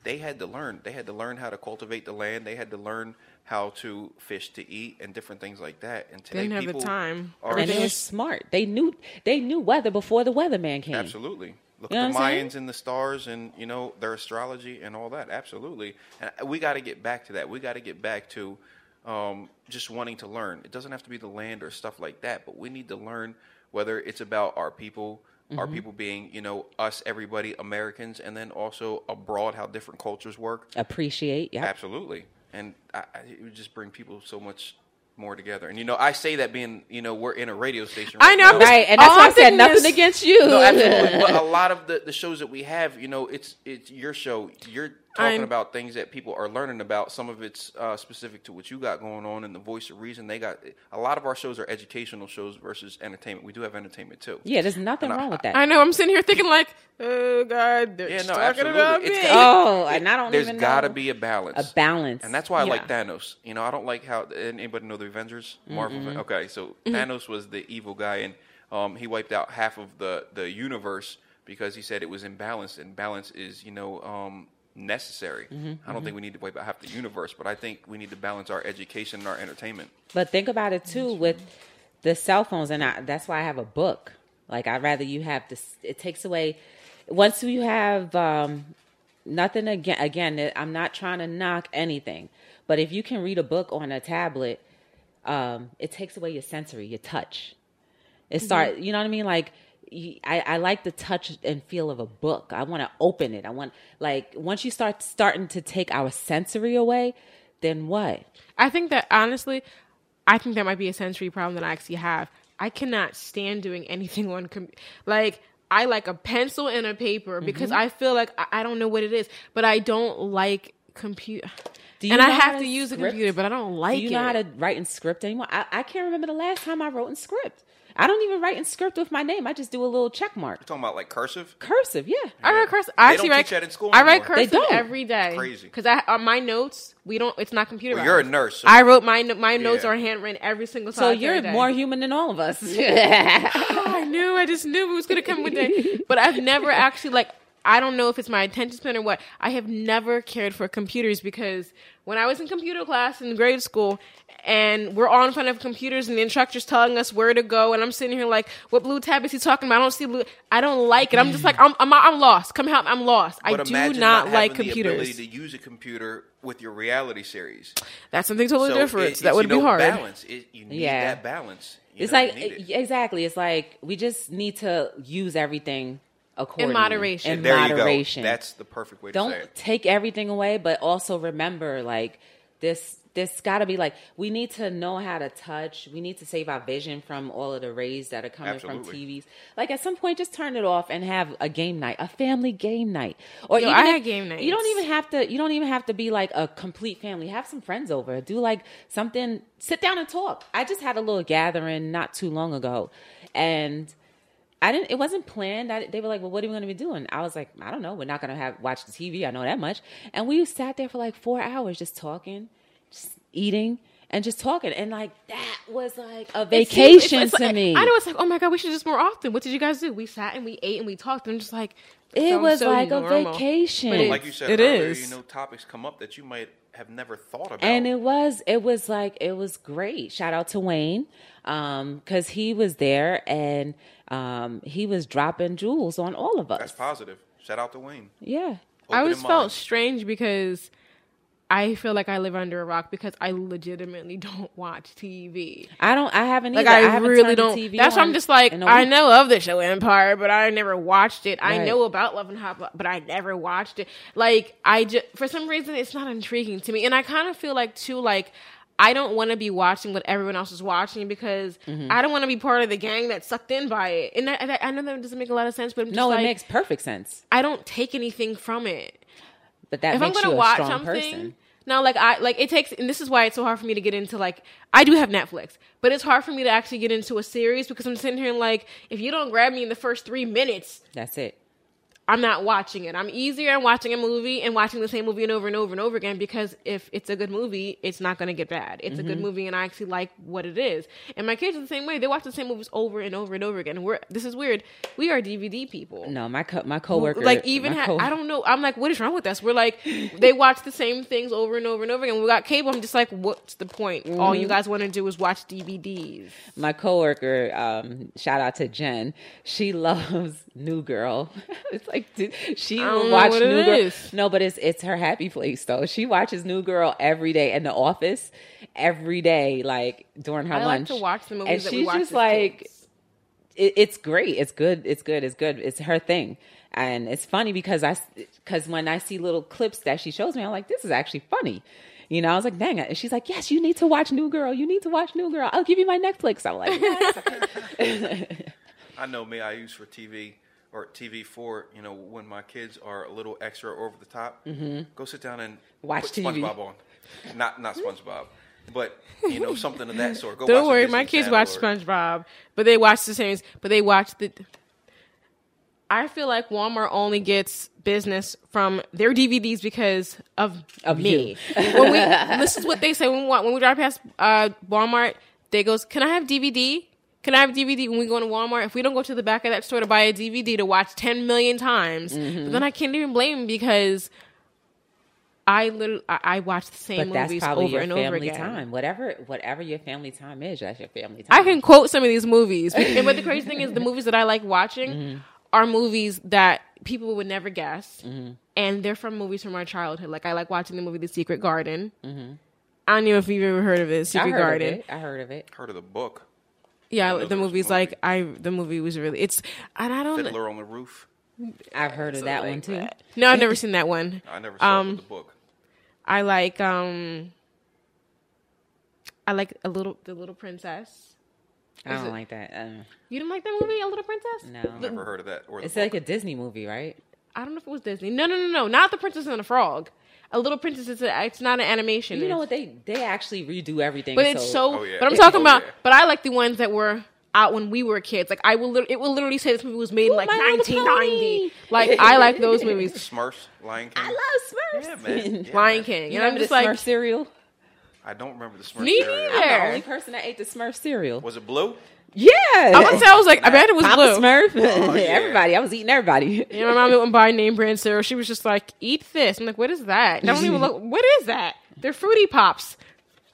they had to learn. They had to learn how to cultivate the land. They had to learn how to fish to eat and different things like that. And today, didn't have the people time. are and they were smart. They knew they knew weather before the weatherman came. Absolutely. Look You know at the what I'm saying? Mayans and the stars and, you know, their astrology and all that. Absolutely. And we got to get back to that. We got to get back to um, just wanting to learn. It doesn't have to be the land or stuff like that, but we need to learn whether it's about our people, our Mm-hmm. people being, you know, us, everybody, Americans, and then also abroad, how different cultures work. Appreciate. Yeah. Absolutely. And I, I, it would just bring people so much more together. And, you know, I say that being, you know, we're in a radio station. Right I know, now. I'm Right, and that's All why I said nothing is- against you. No, absolutely. but a lot of the, the shows that we have, you know, it's it's your show. You're talking I'm- about things that people are learning about. Some of it's uh, specific to what you got going on, and the voice of reason. They got a lot of our shows are educational shows versus entertainment. We do have entertainment too. yeah, there's nothing And I- wrong with that. I know. I'm sitting here thinking like, oh God, they're Yeah, no, talking absolutely. about me. got- oh, and I don't There's even got to know. be a balance. a balance. And that's why I like Yeah. Thanos. You know, I don't like how anybody know the Avengers, Marvel. Okay, so Mm-hmm. Thanos was the evil guy, and um, he wiped out half of the the universe because he said it was imbalanced, and balance is you know um, necessary. Mm-hmm, I don't think we need to wipe out half the universe, but I think we need to balance our education and our entertainment. But think about it too with the cell phones, and I, that's why I have a book. Like I'd rather you have this. It takes away once you have um, nothing again. Again, I'm not trying to knock anything, but if you can read a book on a tablet, um, it takes away your sensory, your touch. It start. You know what I mean? Like. I, I like the touch and feel of a book. I want to open it. I want like once you start starting to take our sensory away, then what? I think that honestly, I think that might be a sensory problem that I actually have. I cannot stand doing anything on com- like I like a pencil and a paper because Mm-hmm. I feel like I, I don't know what it is, but I don't like computer. Do And I have to use a computer, but I don't like Do you it. know how to write in script anymore? I, I can't remember the last time I wrote in script. I don't even write in script with my name. I just do a little check mark. talking about like cursive. Cursive, yeah. I write cursive. They I don't actually write. teach that in school I write anymore. They cursive don't. every day. Crazy. Because I on my notes we don't. It's not computer. Well, you're a nurse, so- I wrote my my notes Yeah. are handwritten every single time. So you're more human than all of us. Oh, I knew. I just knew it was gonna come one day. But I've never actually like. I don't know if it's my attention span or what. I have never cared for computers because when I was in computer class in grade school, and we're all in front of computers, and the instructor's telling us where to go, and I'm sitting here like, "What blue tab is he talking about? I don't see blue. I don't like it. I'm just like, I'm, I'm, I'm lost. Come help. I'm lost. I do imagine not, like having The ability computers. to use a computer with your reality series. That's something totally So different. it- So that would you be know, hard. Balance. It, you need Yeah. that balance. You it's know, like it. exactly. It's like we just need to use everything accordingly moderation. In there moderation. you go. That's the perfect way to don't say it. take everything away, but also remember like this. This got to be like we need to know how to touch. We need to save our vision from all of the rays that are coming from TVs. Like at some point, just turn it off and have a game night, a family game night, or Yo, even I if- had game night. You don't even have to. You don't even have to be like a complete family. Have some friends over. Do like something. Sit down and talk. I just had a little gathering not too long ago, and. I didn't. It wasn't planned. I, they were like, "Well, what are we going to be doing?" I was like, "I don't know. We're not going to have watch the TV. I know that much." And we sat there for like four hours, just talking, just eating, and just talking. And like that was like a vacation it's- it's to like- me. I know it's like, oh my god, we should just more often. What did you guys do? We sat and we ate and we talked. And I'm just like, It was so like a vacation. But It- it- like you said it earlier, is. you know, topics come up that you might have never thought about. and it was it was like it was great shout out to wayne um because he was there and um he was dropping jewels on all of us That's positive. Shout out to Wayne. yeah I always felt strange because I feel like I live under a rock because I legitimately don't watch TV. i don't i haven't Like either. I, haven't really don't. TV that's why I'm just like I know of the show Empire, but I never watched it. I know about Love and Hot, but I never watched it. Like I just for some reason it's not intriguing to me, and I kind of feel like too like. I don't want to be watching what everyone else is watching because Mm-hmm. I don't want to be part of the gang that's sucked in by it. And that- I know that doesn't make a lot of sense, but I'm just no like, it makes perfect sense I don't take anything from it but that if I'm gonna you a watch strong something, person. no, like I like it takes, and this is why it's so hard for me to get into like I do have Netflix, but it's hard for me to actually get into a series because I'm sitting here and like if you don't grab me in the first three minutes, that's it I'm not watching it. I'm easier on watching a movie and watching the same movie and over and over and over again because if it's a good movie, it's not going to get bad. It's a good movie and I actually like what it is. And my kids are the same way. They watch the same movies over and over and over again. We're this is weird. We are DVD people. No, my co- my coworker, Like even ha- co- I don't know. I'm like, what is wrong with us? We're like, they watch the same things over and over and over again. We got cable. I'm just like, what's the point? All Mm-hmm. you guys want to do is watch DVDs. my coworker, um, shout out to Jen. She loves New Girl. it's like dude, she I don't will know watch New Girl. is. No, but it's it's her happy place though. She watches New Girl every day in the office every day, like during her I like lunch. to watch the movies and that she's we watch just like, kids. it, it's great. It's good. It's good. It's good. It's her thing. And it's funny because I, because when I see little clips that she shows me, I'm like, this is actually funny. You know, I was like, dang it. And she's like, yes, you need to watch New Girl. You need to watch New Girl. I'll give you my Netflix. I'm like, yes. I know me. I use for TV or TV for you know when my kids are a little extra over the top. Mm-hmm. Go sit down and Watch put TV. SpongeBob on. Not not SpongeBob, but you know something of that sort. Go Don't watch worry, my kids Channel watch or- SpongeBob, but they watch the same. But they watch the. I feel like Walmart only gets business from their DVDs because of, Of me. you. when we, this is what they say when we, when we drive past uh, Walmart. They goes, "Can I have DVD? Can I have DVD?" When we go to Walmart, if we don't go to the back of that store to buy a DVD to watch ten million times, Mm-hmm. then I can't even blame because I literally I, I watch the same but movies probably over your and over family again. time. Whatever, whatever your family time is, that's your family time. I can quote some of these movies. and but the crazy thing is the movies that I like watching mm-hmm. are movies that people would never guess. Mm-hmm. And they're from movies from our childhood. Like I like watching the movie The Secret Garden. Mm-hmm. I don't know if you've ever heard of it, I Secret heard Garden. of it. I heard of it. Heard of the book Yeah, know the movie's movie. like I the movie was really it's and I don't Fiddler on the Roof? I've heard of that one too. No, I've never seen that one. I never saw Um, the book. I like um I like a little the little princess. I don't it- like that. Uh, You didn't like that movie, A Little Princess? no, I've Never heard of that. Or it's book. like a Disney movie, right? I don't know if it was Disney. No, no, no, no, not the Princess and the Frog. A Little Princess is a, it's not an animation. You know what? They they actually redo everything. But it's so. Oh, yeah. But I'm talking Oh, about. yeah. But I like the ones that were out when we were kids. Like I will. lit- It will literally say this movie was made in like 1990. Like I like those movies. Smurfs, Lion King. I love Smurfs. Yeah, man. Yeah, Lion. King. You and I'm just the like, Smurf cereal? I don't remember the Smurf Me cereal. neither. I'm the only person that ate the Smurf cereal. Was it blue? Yeah, I would say I was like, I bet it was Papa blue. Smurf. Oh, yeah. Everybody, I was eating everybody. Yeah, my mom went and buy name brand cereal. She was just like, "Eat this." I'm like, "What is that?" I don't even look. What is that? They're fruity pops.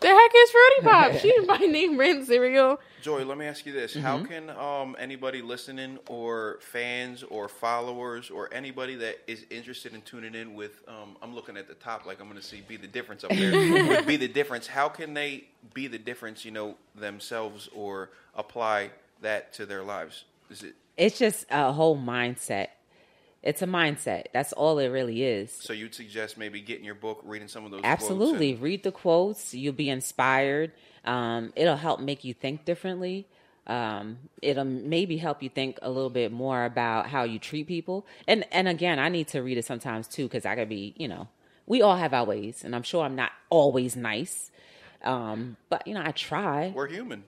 The heck is fruity Pop? She didn't buy name brand cereal. Joy, let me ask you this: How can um, anybody listening, or fans, or followers, or anybody that is interested in tuning in with? Um, I'm looking at the top, like I'm going to see be the difference up there. be the difference. How can they be the difference? You know themselves, or apply that to their lives. Is it It's just a whole mindset. It's a mindset. That's all it really is. so? You'd suggest maybe getting your book, reading some of those. quotes Absolutely. and- Read the quotes. You'll be inspired. Um, it'll help make you think differently. Um, it'll maybe help you think a little bit more about how you treat people. And and again, I need to read it sometimes too because I could be, you know, we all have our ways, and I'm sure I'm not always nice. Um, but you know, I try. We're human.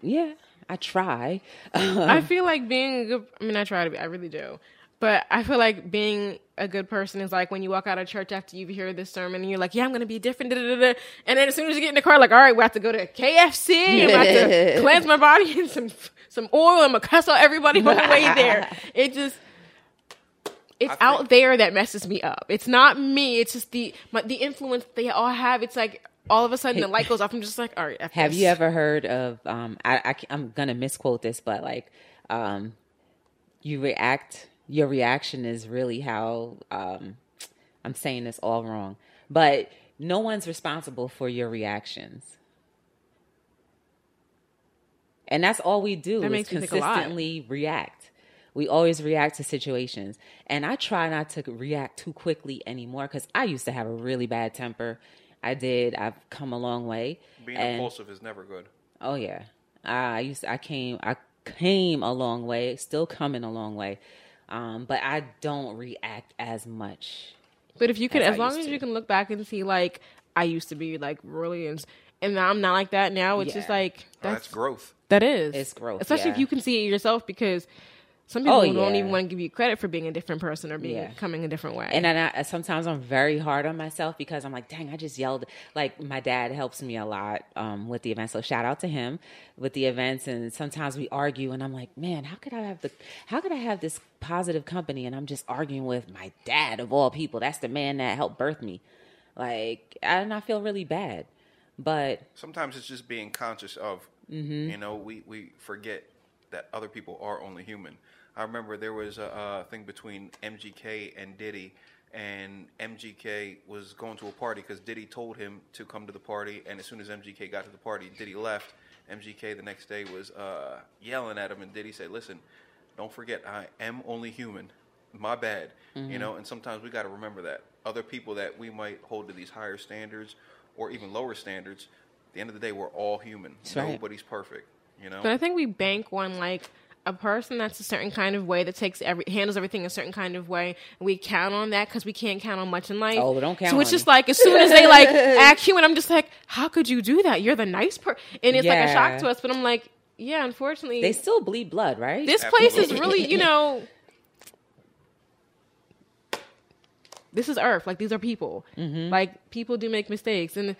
Yeah, I try. I feel like being a good. I mean, I try to be. I really do. But I feel like being a good person is like when you walk out of church after you hear this sermon and you're like, yeah, I'm going to be different. Da, da, da, da. And then as soon as you get in the car, like, all right, we have to go to KFC. I'm about to cleanse my body in some some oil. I'm going to cuss out everybody on the way there. It just. It's I think- out there that messes me up. It's not me. It's just the my, the influence they all have. It's like all of a sudden the light goes off. I'm just like, all right. F Have this. you ever heard of? Um, I, I am gonna misquote this, but like, um, you react. Your reaction is really how. Um, I'm saying this all wrong, but no one's responsible for your reactions, and that's all we do That is makes me think a lot. consistently react. We always react to situations, and I try not to react too quickly anymore because I used to have a really bad temper. I did. I've come a long way. Being and- impulsive is never good. Oh yeah, I used to, I came I came a long way, still coming a long way, um, but I don't react as much. But if you can, as as long as to. you can look back and see, like I used to be like really, and, and now I'm not like that now. It's just Yeah. like Oh, that's that's growth. that is It's growth, especially if you can see it yourself. Because Some people Oh, don't even want to give you credit for being a different person or being Yeah. coming a different way. And then I, sometimes I'm very hard on myself because I'm like, dang, I just yelled. Like my dad helps me a lot um, with the events, so shout out to him with the events. And sometimes we argue, and I'm like, man, how could I have the, how could I have this positive company, and I'm just arguing with my dad of all people. That's the man that helped birth me. Like, and I feel really bad, but Sometimes it's just being conscious of, Mm-hmm. you know, we, we forget that other people are only human. I remember there was a, a thing between MGK and Diddy, and MGK was going to a party because Diddy told him to come to the party, and as soon as MGK got to the party, Diddy left. MGK the next day was uh, yelling at him, and Diddy said, "Listen, don't forget, I am only human. My bad. Mm-hmm. You know, and sometimes we got to remember that other people that we might hold to these higher standards or even lower standards. At the end of the day, we're all human. right. Nobody's perfect. You know. But I think we bank on like a person that's a certain kind of way that takes every handles everything a certain kind of way. We count on that because we can't count on much in life. Oh, we don't count So it's on just it. like as soon as they like act you, and I'm just like, how could you do that? You're the nice person, and it's like a shock to us. But I'm like, yeah, unfortunately, they still bleed blood, right? this place is really, you know. This is Earth. Like these are people. Mm-hmm. Like people do make mistakes, and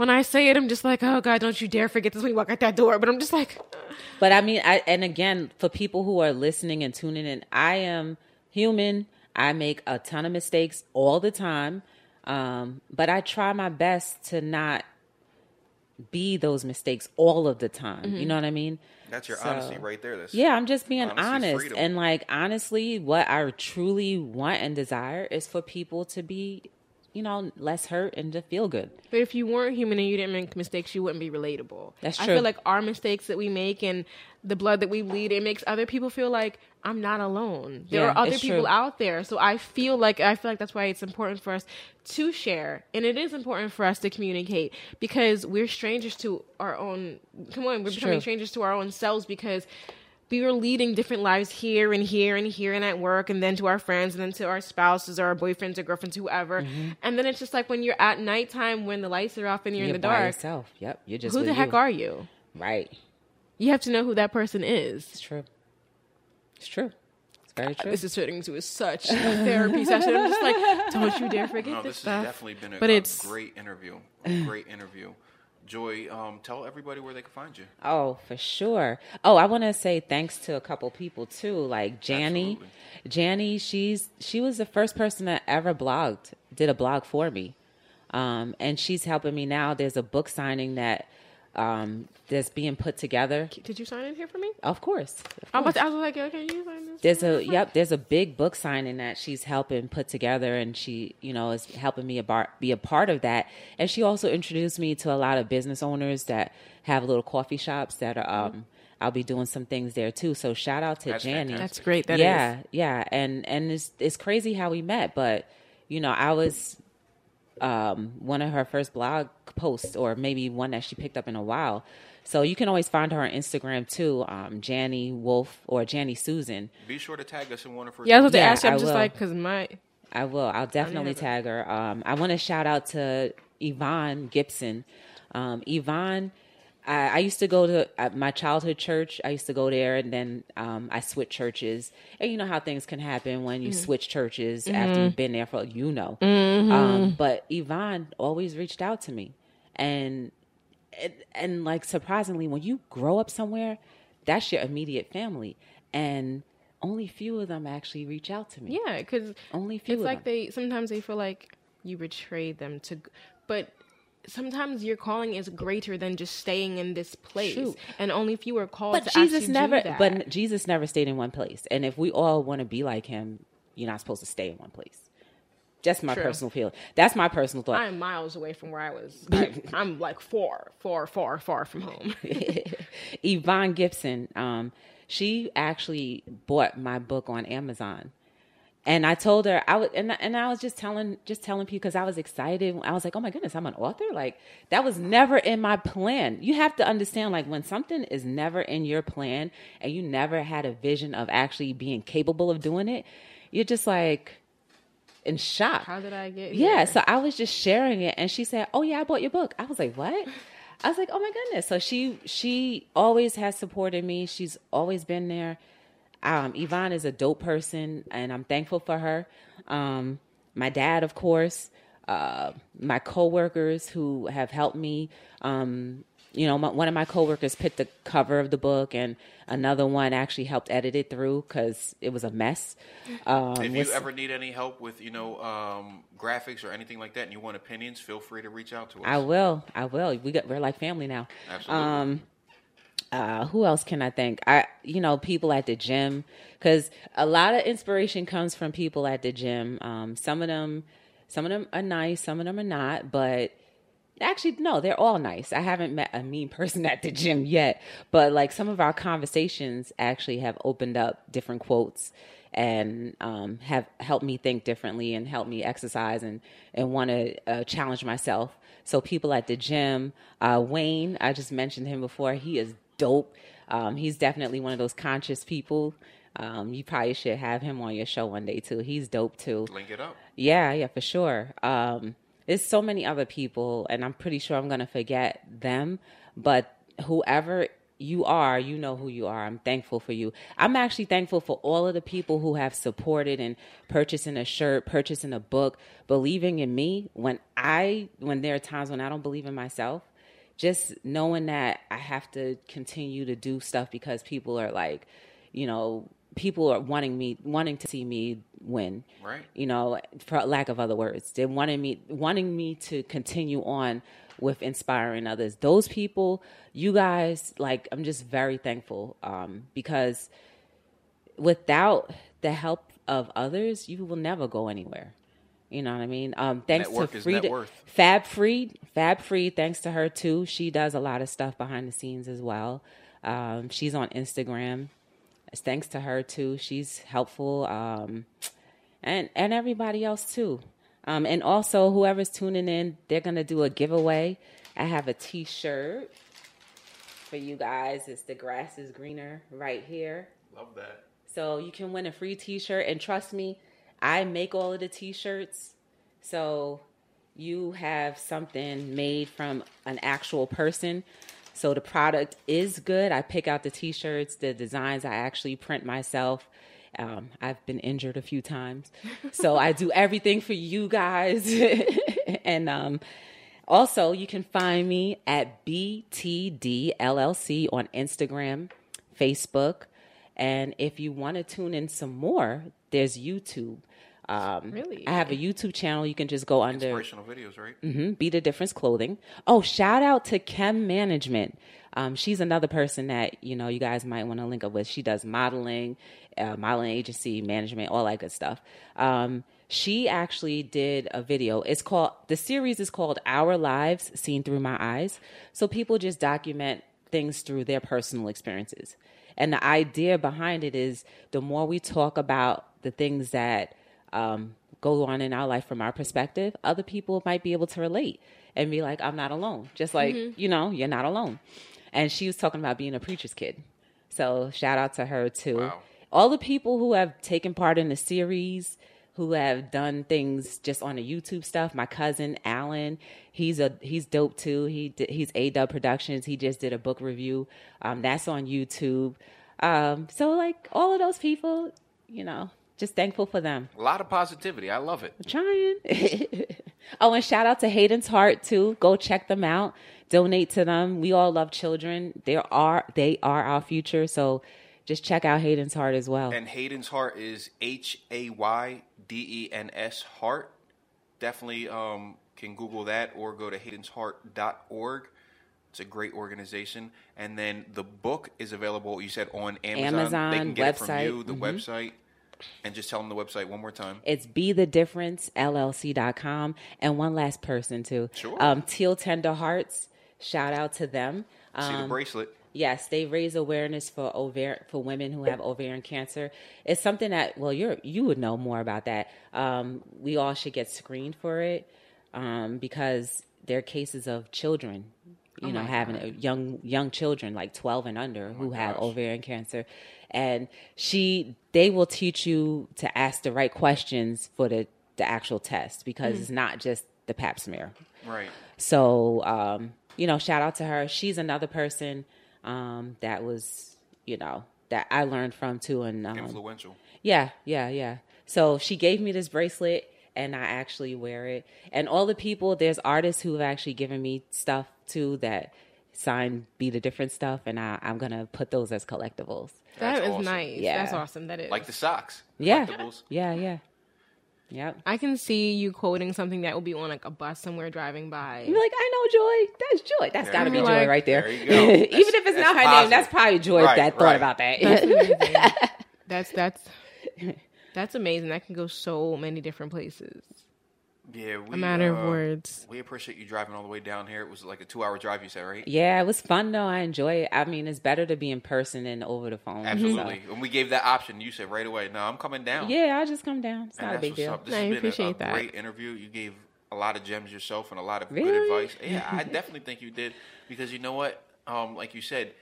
when I say it, I'm just like, oh God, don't you dare forget this when you walk out that door. But I'm just like, But I mean, I, and again, for people who are listening and tuning in, I am human. I make a ton of mistakes all the time. Um, but I try my best to not be those mistakes all of the time. You know what I mean? That's your So- honesty right there. That's Yeah, I'm just being honest. freedom. And like, honestly, what I truly want and desire is for people to be, you know, less hurt and to feel good. But if you weren't human and you didn't make mistakes, you wouldn't be relatable. That's true. I feel like our mistakes that we make and the blood that we bleed, it makes other people feel like I'm not alone. There Yeah, are other people true. out there. So I feel like I feel like that's why it's important for us to share. And it is important for us to communicate because we're strangers to our own come on, we're becoming true. strangers to our own selves because we were leading different lives here and here and here and at work and then to our friends and then to our spouses or our boyfriends or girlfriends, whoever. Mm-hmm. And then it's just like when you're at nighttime when the lights are off and you're, You're in the by dark. yourself. Yep. You're just Who with the heck you. are you? Right. You have to know who that person is. It's true. It's true. It's very true. This is turning into such a therapy session. I'm just like, don't you dare forget no, this, this stuff. has definitely been a, but a it's great interview. A great interview. Joy, um, tell everybody where they can find you. Oh, for sure. Oh, I want to say thanks to a couple people too, like Janny. Janny, she's she was the first person that ever blogged, did a blog for me, um, and she's helping me now. There's a book signing that um, that's being put together. did you sign in here for me? Of course, of I was. I was like, okay, you sign this. There's a yep. There's a big book signing that she's helping put together, and she, you know, is helping me a bar, be a part of that. And she also introduced me to a lot of business owners that have little coffee shops that are. Um, I'll be doing some things there too. So shout out to That's Janny. fantastic. That's great. That is. yeah, yeah, and and it's it's crazy how we met, but you know, I was um, one of her first blog posts, or maybe one that she picked up in a while. So you can always find her on Instagram too, um, Janny Wolf or Janny Susan. Be sure to tag us in one of her. Yeah, I was about to Yeah, ask you. I'm I just will. like, because my. I will. I'll definitely tag her. Um, I want to shout out to Yvonne Gibson. Um, Yvonne, I, I used to go to uh, my childhood church. I used to go there, and then um, I switched churches. And you know how things can happen when you switch churches after you've been there for you know. Um, but Yvonne always reached out to me, and and, and like surprisingly, when you grow up somewhere, that's your immediate family, and only few of them actually reach out to me. Yeah, because Only few It's like them. they sometimes they feel like you betrayed them to, but sometimes your calling is greater than just staying in this place, Shoot. and only if you are called. But to Jesus never. do that. But Jesus never stayed in one place. And if we all want to be like him, you're not supposed to stay in one place. Just my True. personal feeling. That's my personal thought. I'm miles away from where I was. I, I'm like far, far, far, far from home. Yvonne Gibson, um, she actually bought my book on Amazon. And I told her I would, and I- and I was just telling, just telling people because I was excited. I was like, "Oh my goodness, I'm an author!" Like that was never in my plan. You have to understand, like when something is never in your plan, and you never had a vision of actually being capable of doing it, you're just like in shock. How did I get? Yeah, so I was just sharing it, and she said, "Oh yeah, I bought your book." I was like, "What?" I was like, "Oh my goodness!" So she she always has supported me. She's always been there. Um, Yvonne is a dope person, and I'm thankful for her. Um, my dad, of course, uh, my coworkers who have helped me. Um, you know, my, one of my coworkers picked the cover of the book, and another one actually helped edit it through because it was a mess. Um, If you with- ever need any help with, you know, um, graphics or anything like that, and you want opinions, feel free to reach out to us. I will. I will. We got we're like family now. Absolutely. Um uh who else can I thank? I you know, people at the gym cuz a lot of inspiration comes from people at the gym. Um some of them some of them are nice, some of them are not, but actually no, they're all nice. I haven't met a mean person at the gym yet, but like some of our conversations actually have opened up different quotes and um, have helped me think differently and helped me exercise and and want to uh, challenge myself. So people at the gym, uh, Wayne, I just mentioned him before. He is dope. Um, he's definitely one of those conscious people. Um, you probably should have him on your show one day too. He's dope too. Link it up. Yeah, yeah, for sure. Um, there's so many other people, and I'm pretty sure I'm gonna forget them. But whoever you are, you know who you are. I'm thankful for you. I'm actually thankful for all of the people who have supported and purchasing a shirt, purchasing a book, believing in me when I when there are times when I don't believe in myself. Just knowing that I have to continue to do stuff because people are like, you know, people are wanting me wanting to see me win. Right. you know for lack of other words. They wanted me wanting me to continue on with inspiring others. Those people you guys like i'm just very thankful um because without the help of others you will never go anywhere you know what i mean um thanks Network to Frida, fab free fab free thanks to her too she does a lot of stuff behind the scenes as well um she's on instagram thanks to her too she's helpful um and and everybody else too. Um, and also whoever's tuning in, they're gonna do a giveaway. I have a T-shirt for you guys. It's the grass is greener right here. Love that. So you can win a free T-shirt, and trust me, I make all of the T-shirts. So you have something made from an actual person. So the product is good. I pick out the T-shirts, the designs I actually print myself. Um, I've been injured a few times, so I do everything for you guys. and um, also, you can find me at BTD LLC on Instagram, Facebook, and if you want to tune in some more, there's YouTube. Um, Really? I have a YouTube channel. You can just go under Inspirational videos, right? Mhm, Be the Difference Clothing. Oh, shout out to Chem Management. Um, she's another person that you know you guys might want to link up with. She does modeling, uh, modeling agency management, all that good stuff. Um, she actually did a video. It's called the series is called Our Lives Seen Through My Eyes. So people just document things through their personal experiences. And the idea behind it is the more we talk about the things that um, go on in our life from our perspective, other people might be able to relate and be like, I'm not alone. Just like, you know, you're not alone. And she was talking about being a preacher's kid. So shout out to her too. Wow. All the people who have taken part in the series, who have done things just on the YouTube stuff. My cousin Alan, he's a he's dope too. He he's A Dub Productions. He just did a book review. Um, that's on YouTube. Um, so like all of those people, you know, just thankful for them. A lot of positivity. I love it. Trying. oh, and shout out to Hayden's Heart too. Go check them out. Donate to them. We all love children. They are they are our future. So just check out Hayden's Heart as well. And Hayden's Heart is H A Y D E N S Heart. Definitely um, can Google that or go to haydensheart.org. It's a great organization. And then the book is available, you said, on Amazon. Amazon, they can get it from website. you, the website. And just tell them the website one more time. It's bethedifferencellc.com and one last person too. Sure. Um, Teal Tender Hearts. Shout out to them. See the Um, bracelet. Yes, they raise awareness for ovar- for women who have ovarian cancer. It's something that well, you're you would know more about that. Um, we all should get screened for it um, because there are cases of children, you know, having a young young children like twelve and under who have ovarian cancer, and she they will teach you to ask the right questions for the the actual test because it's not just the Pap smear. Right. So, um, you know, shout out to her. She's another person um, that was, you know, that I learned from too. And um, Influential. yeah, yeah, yeah. So she gave me this bracelet and I actually wear it. And all the people, there's artists who have actually given me stuff too that sign be the different stuff and I, I'm gonna put those as collectibles. That That's is awesome. nice. Yeah. That's awesome. That is. Like the socks. Yeah. Collectibles. Yeah, yeah. Yep. I can see you quoting something that will be on like a bus somewhere driving by. You're like, I know Joy. That's Joy. That's There gotta be. Joy Like- right there. There. Even if it's not her positive. name, that's probably Joy Right, that thought right. about that. That's that's that's that's amazing. That can go so many different places. Yeah, we, A matter of uh, words. We appreciate you driving all the way down here. It was like a two-hour drive. You said, right? yeah, it was fun though. I enjoy it. I mean, it's better to be in person than over the phone. so- Absolutely. When we gave that option, you said right away, "No, I'm coming down." Yeah, I'll just come down. It's And not a big deal. up. This I has been a- appreciate a, that. great interview. You gave a lot of gems yourself and a lot of Really? good advice. Yeah, I definitely think you did because you know what? Um, like you said,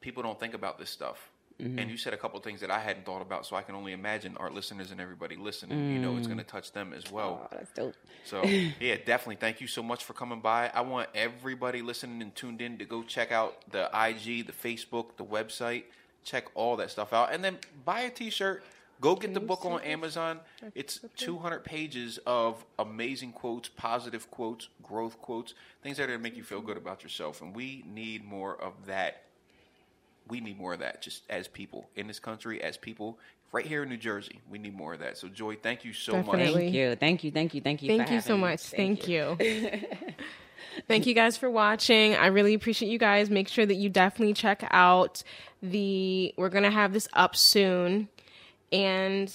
people don't think about this stuff. Mm-hmm. And you said a couple of things that I hadn't thought about, so I can only imagine our listeners and everybody listening. You know, it's going to touch them as well. Oh, that's dope. So yeah, definitely. Thank you so much for coming by. I want everybody listening and tuned in to go check out the IG, the Facebook, the website. Check all that stuff out, and then buy a T-shirt. Go get the book on Amazon. It's 200 pages of amazing quotes, positive quotes, growth quotes, things that are going to make you feel good about yourself. And we need more of that. We need more of that just as people in this country, as people right here in New Jersey. We need more of that. So, Joy, thank you so much. Thank you. Thank you. Thank you. Thank you. Thank for you so having me. much. Thank, you. Thank you guys for watching. I really appreciate you guys. Make sure that you definitely check out the. We're gonna have this up soon, and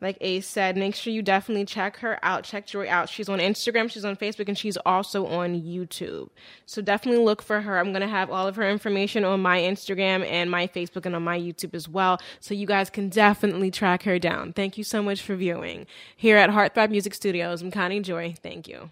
like Ace said, make sure you definitely check her out. Check Joy out. She's on Instagram, she's on Facebook, and she's also on YouTube. So definitely look for her. I'm gonna have all of her information on my Instagram and my Facebook and on my YouTube as well. So you guys can definitely track her down. Thank you so much for viewing. Here at Heartthrob Music Studios, I'm Connie Joy. Thank you.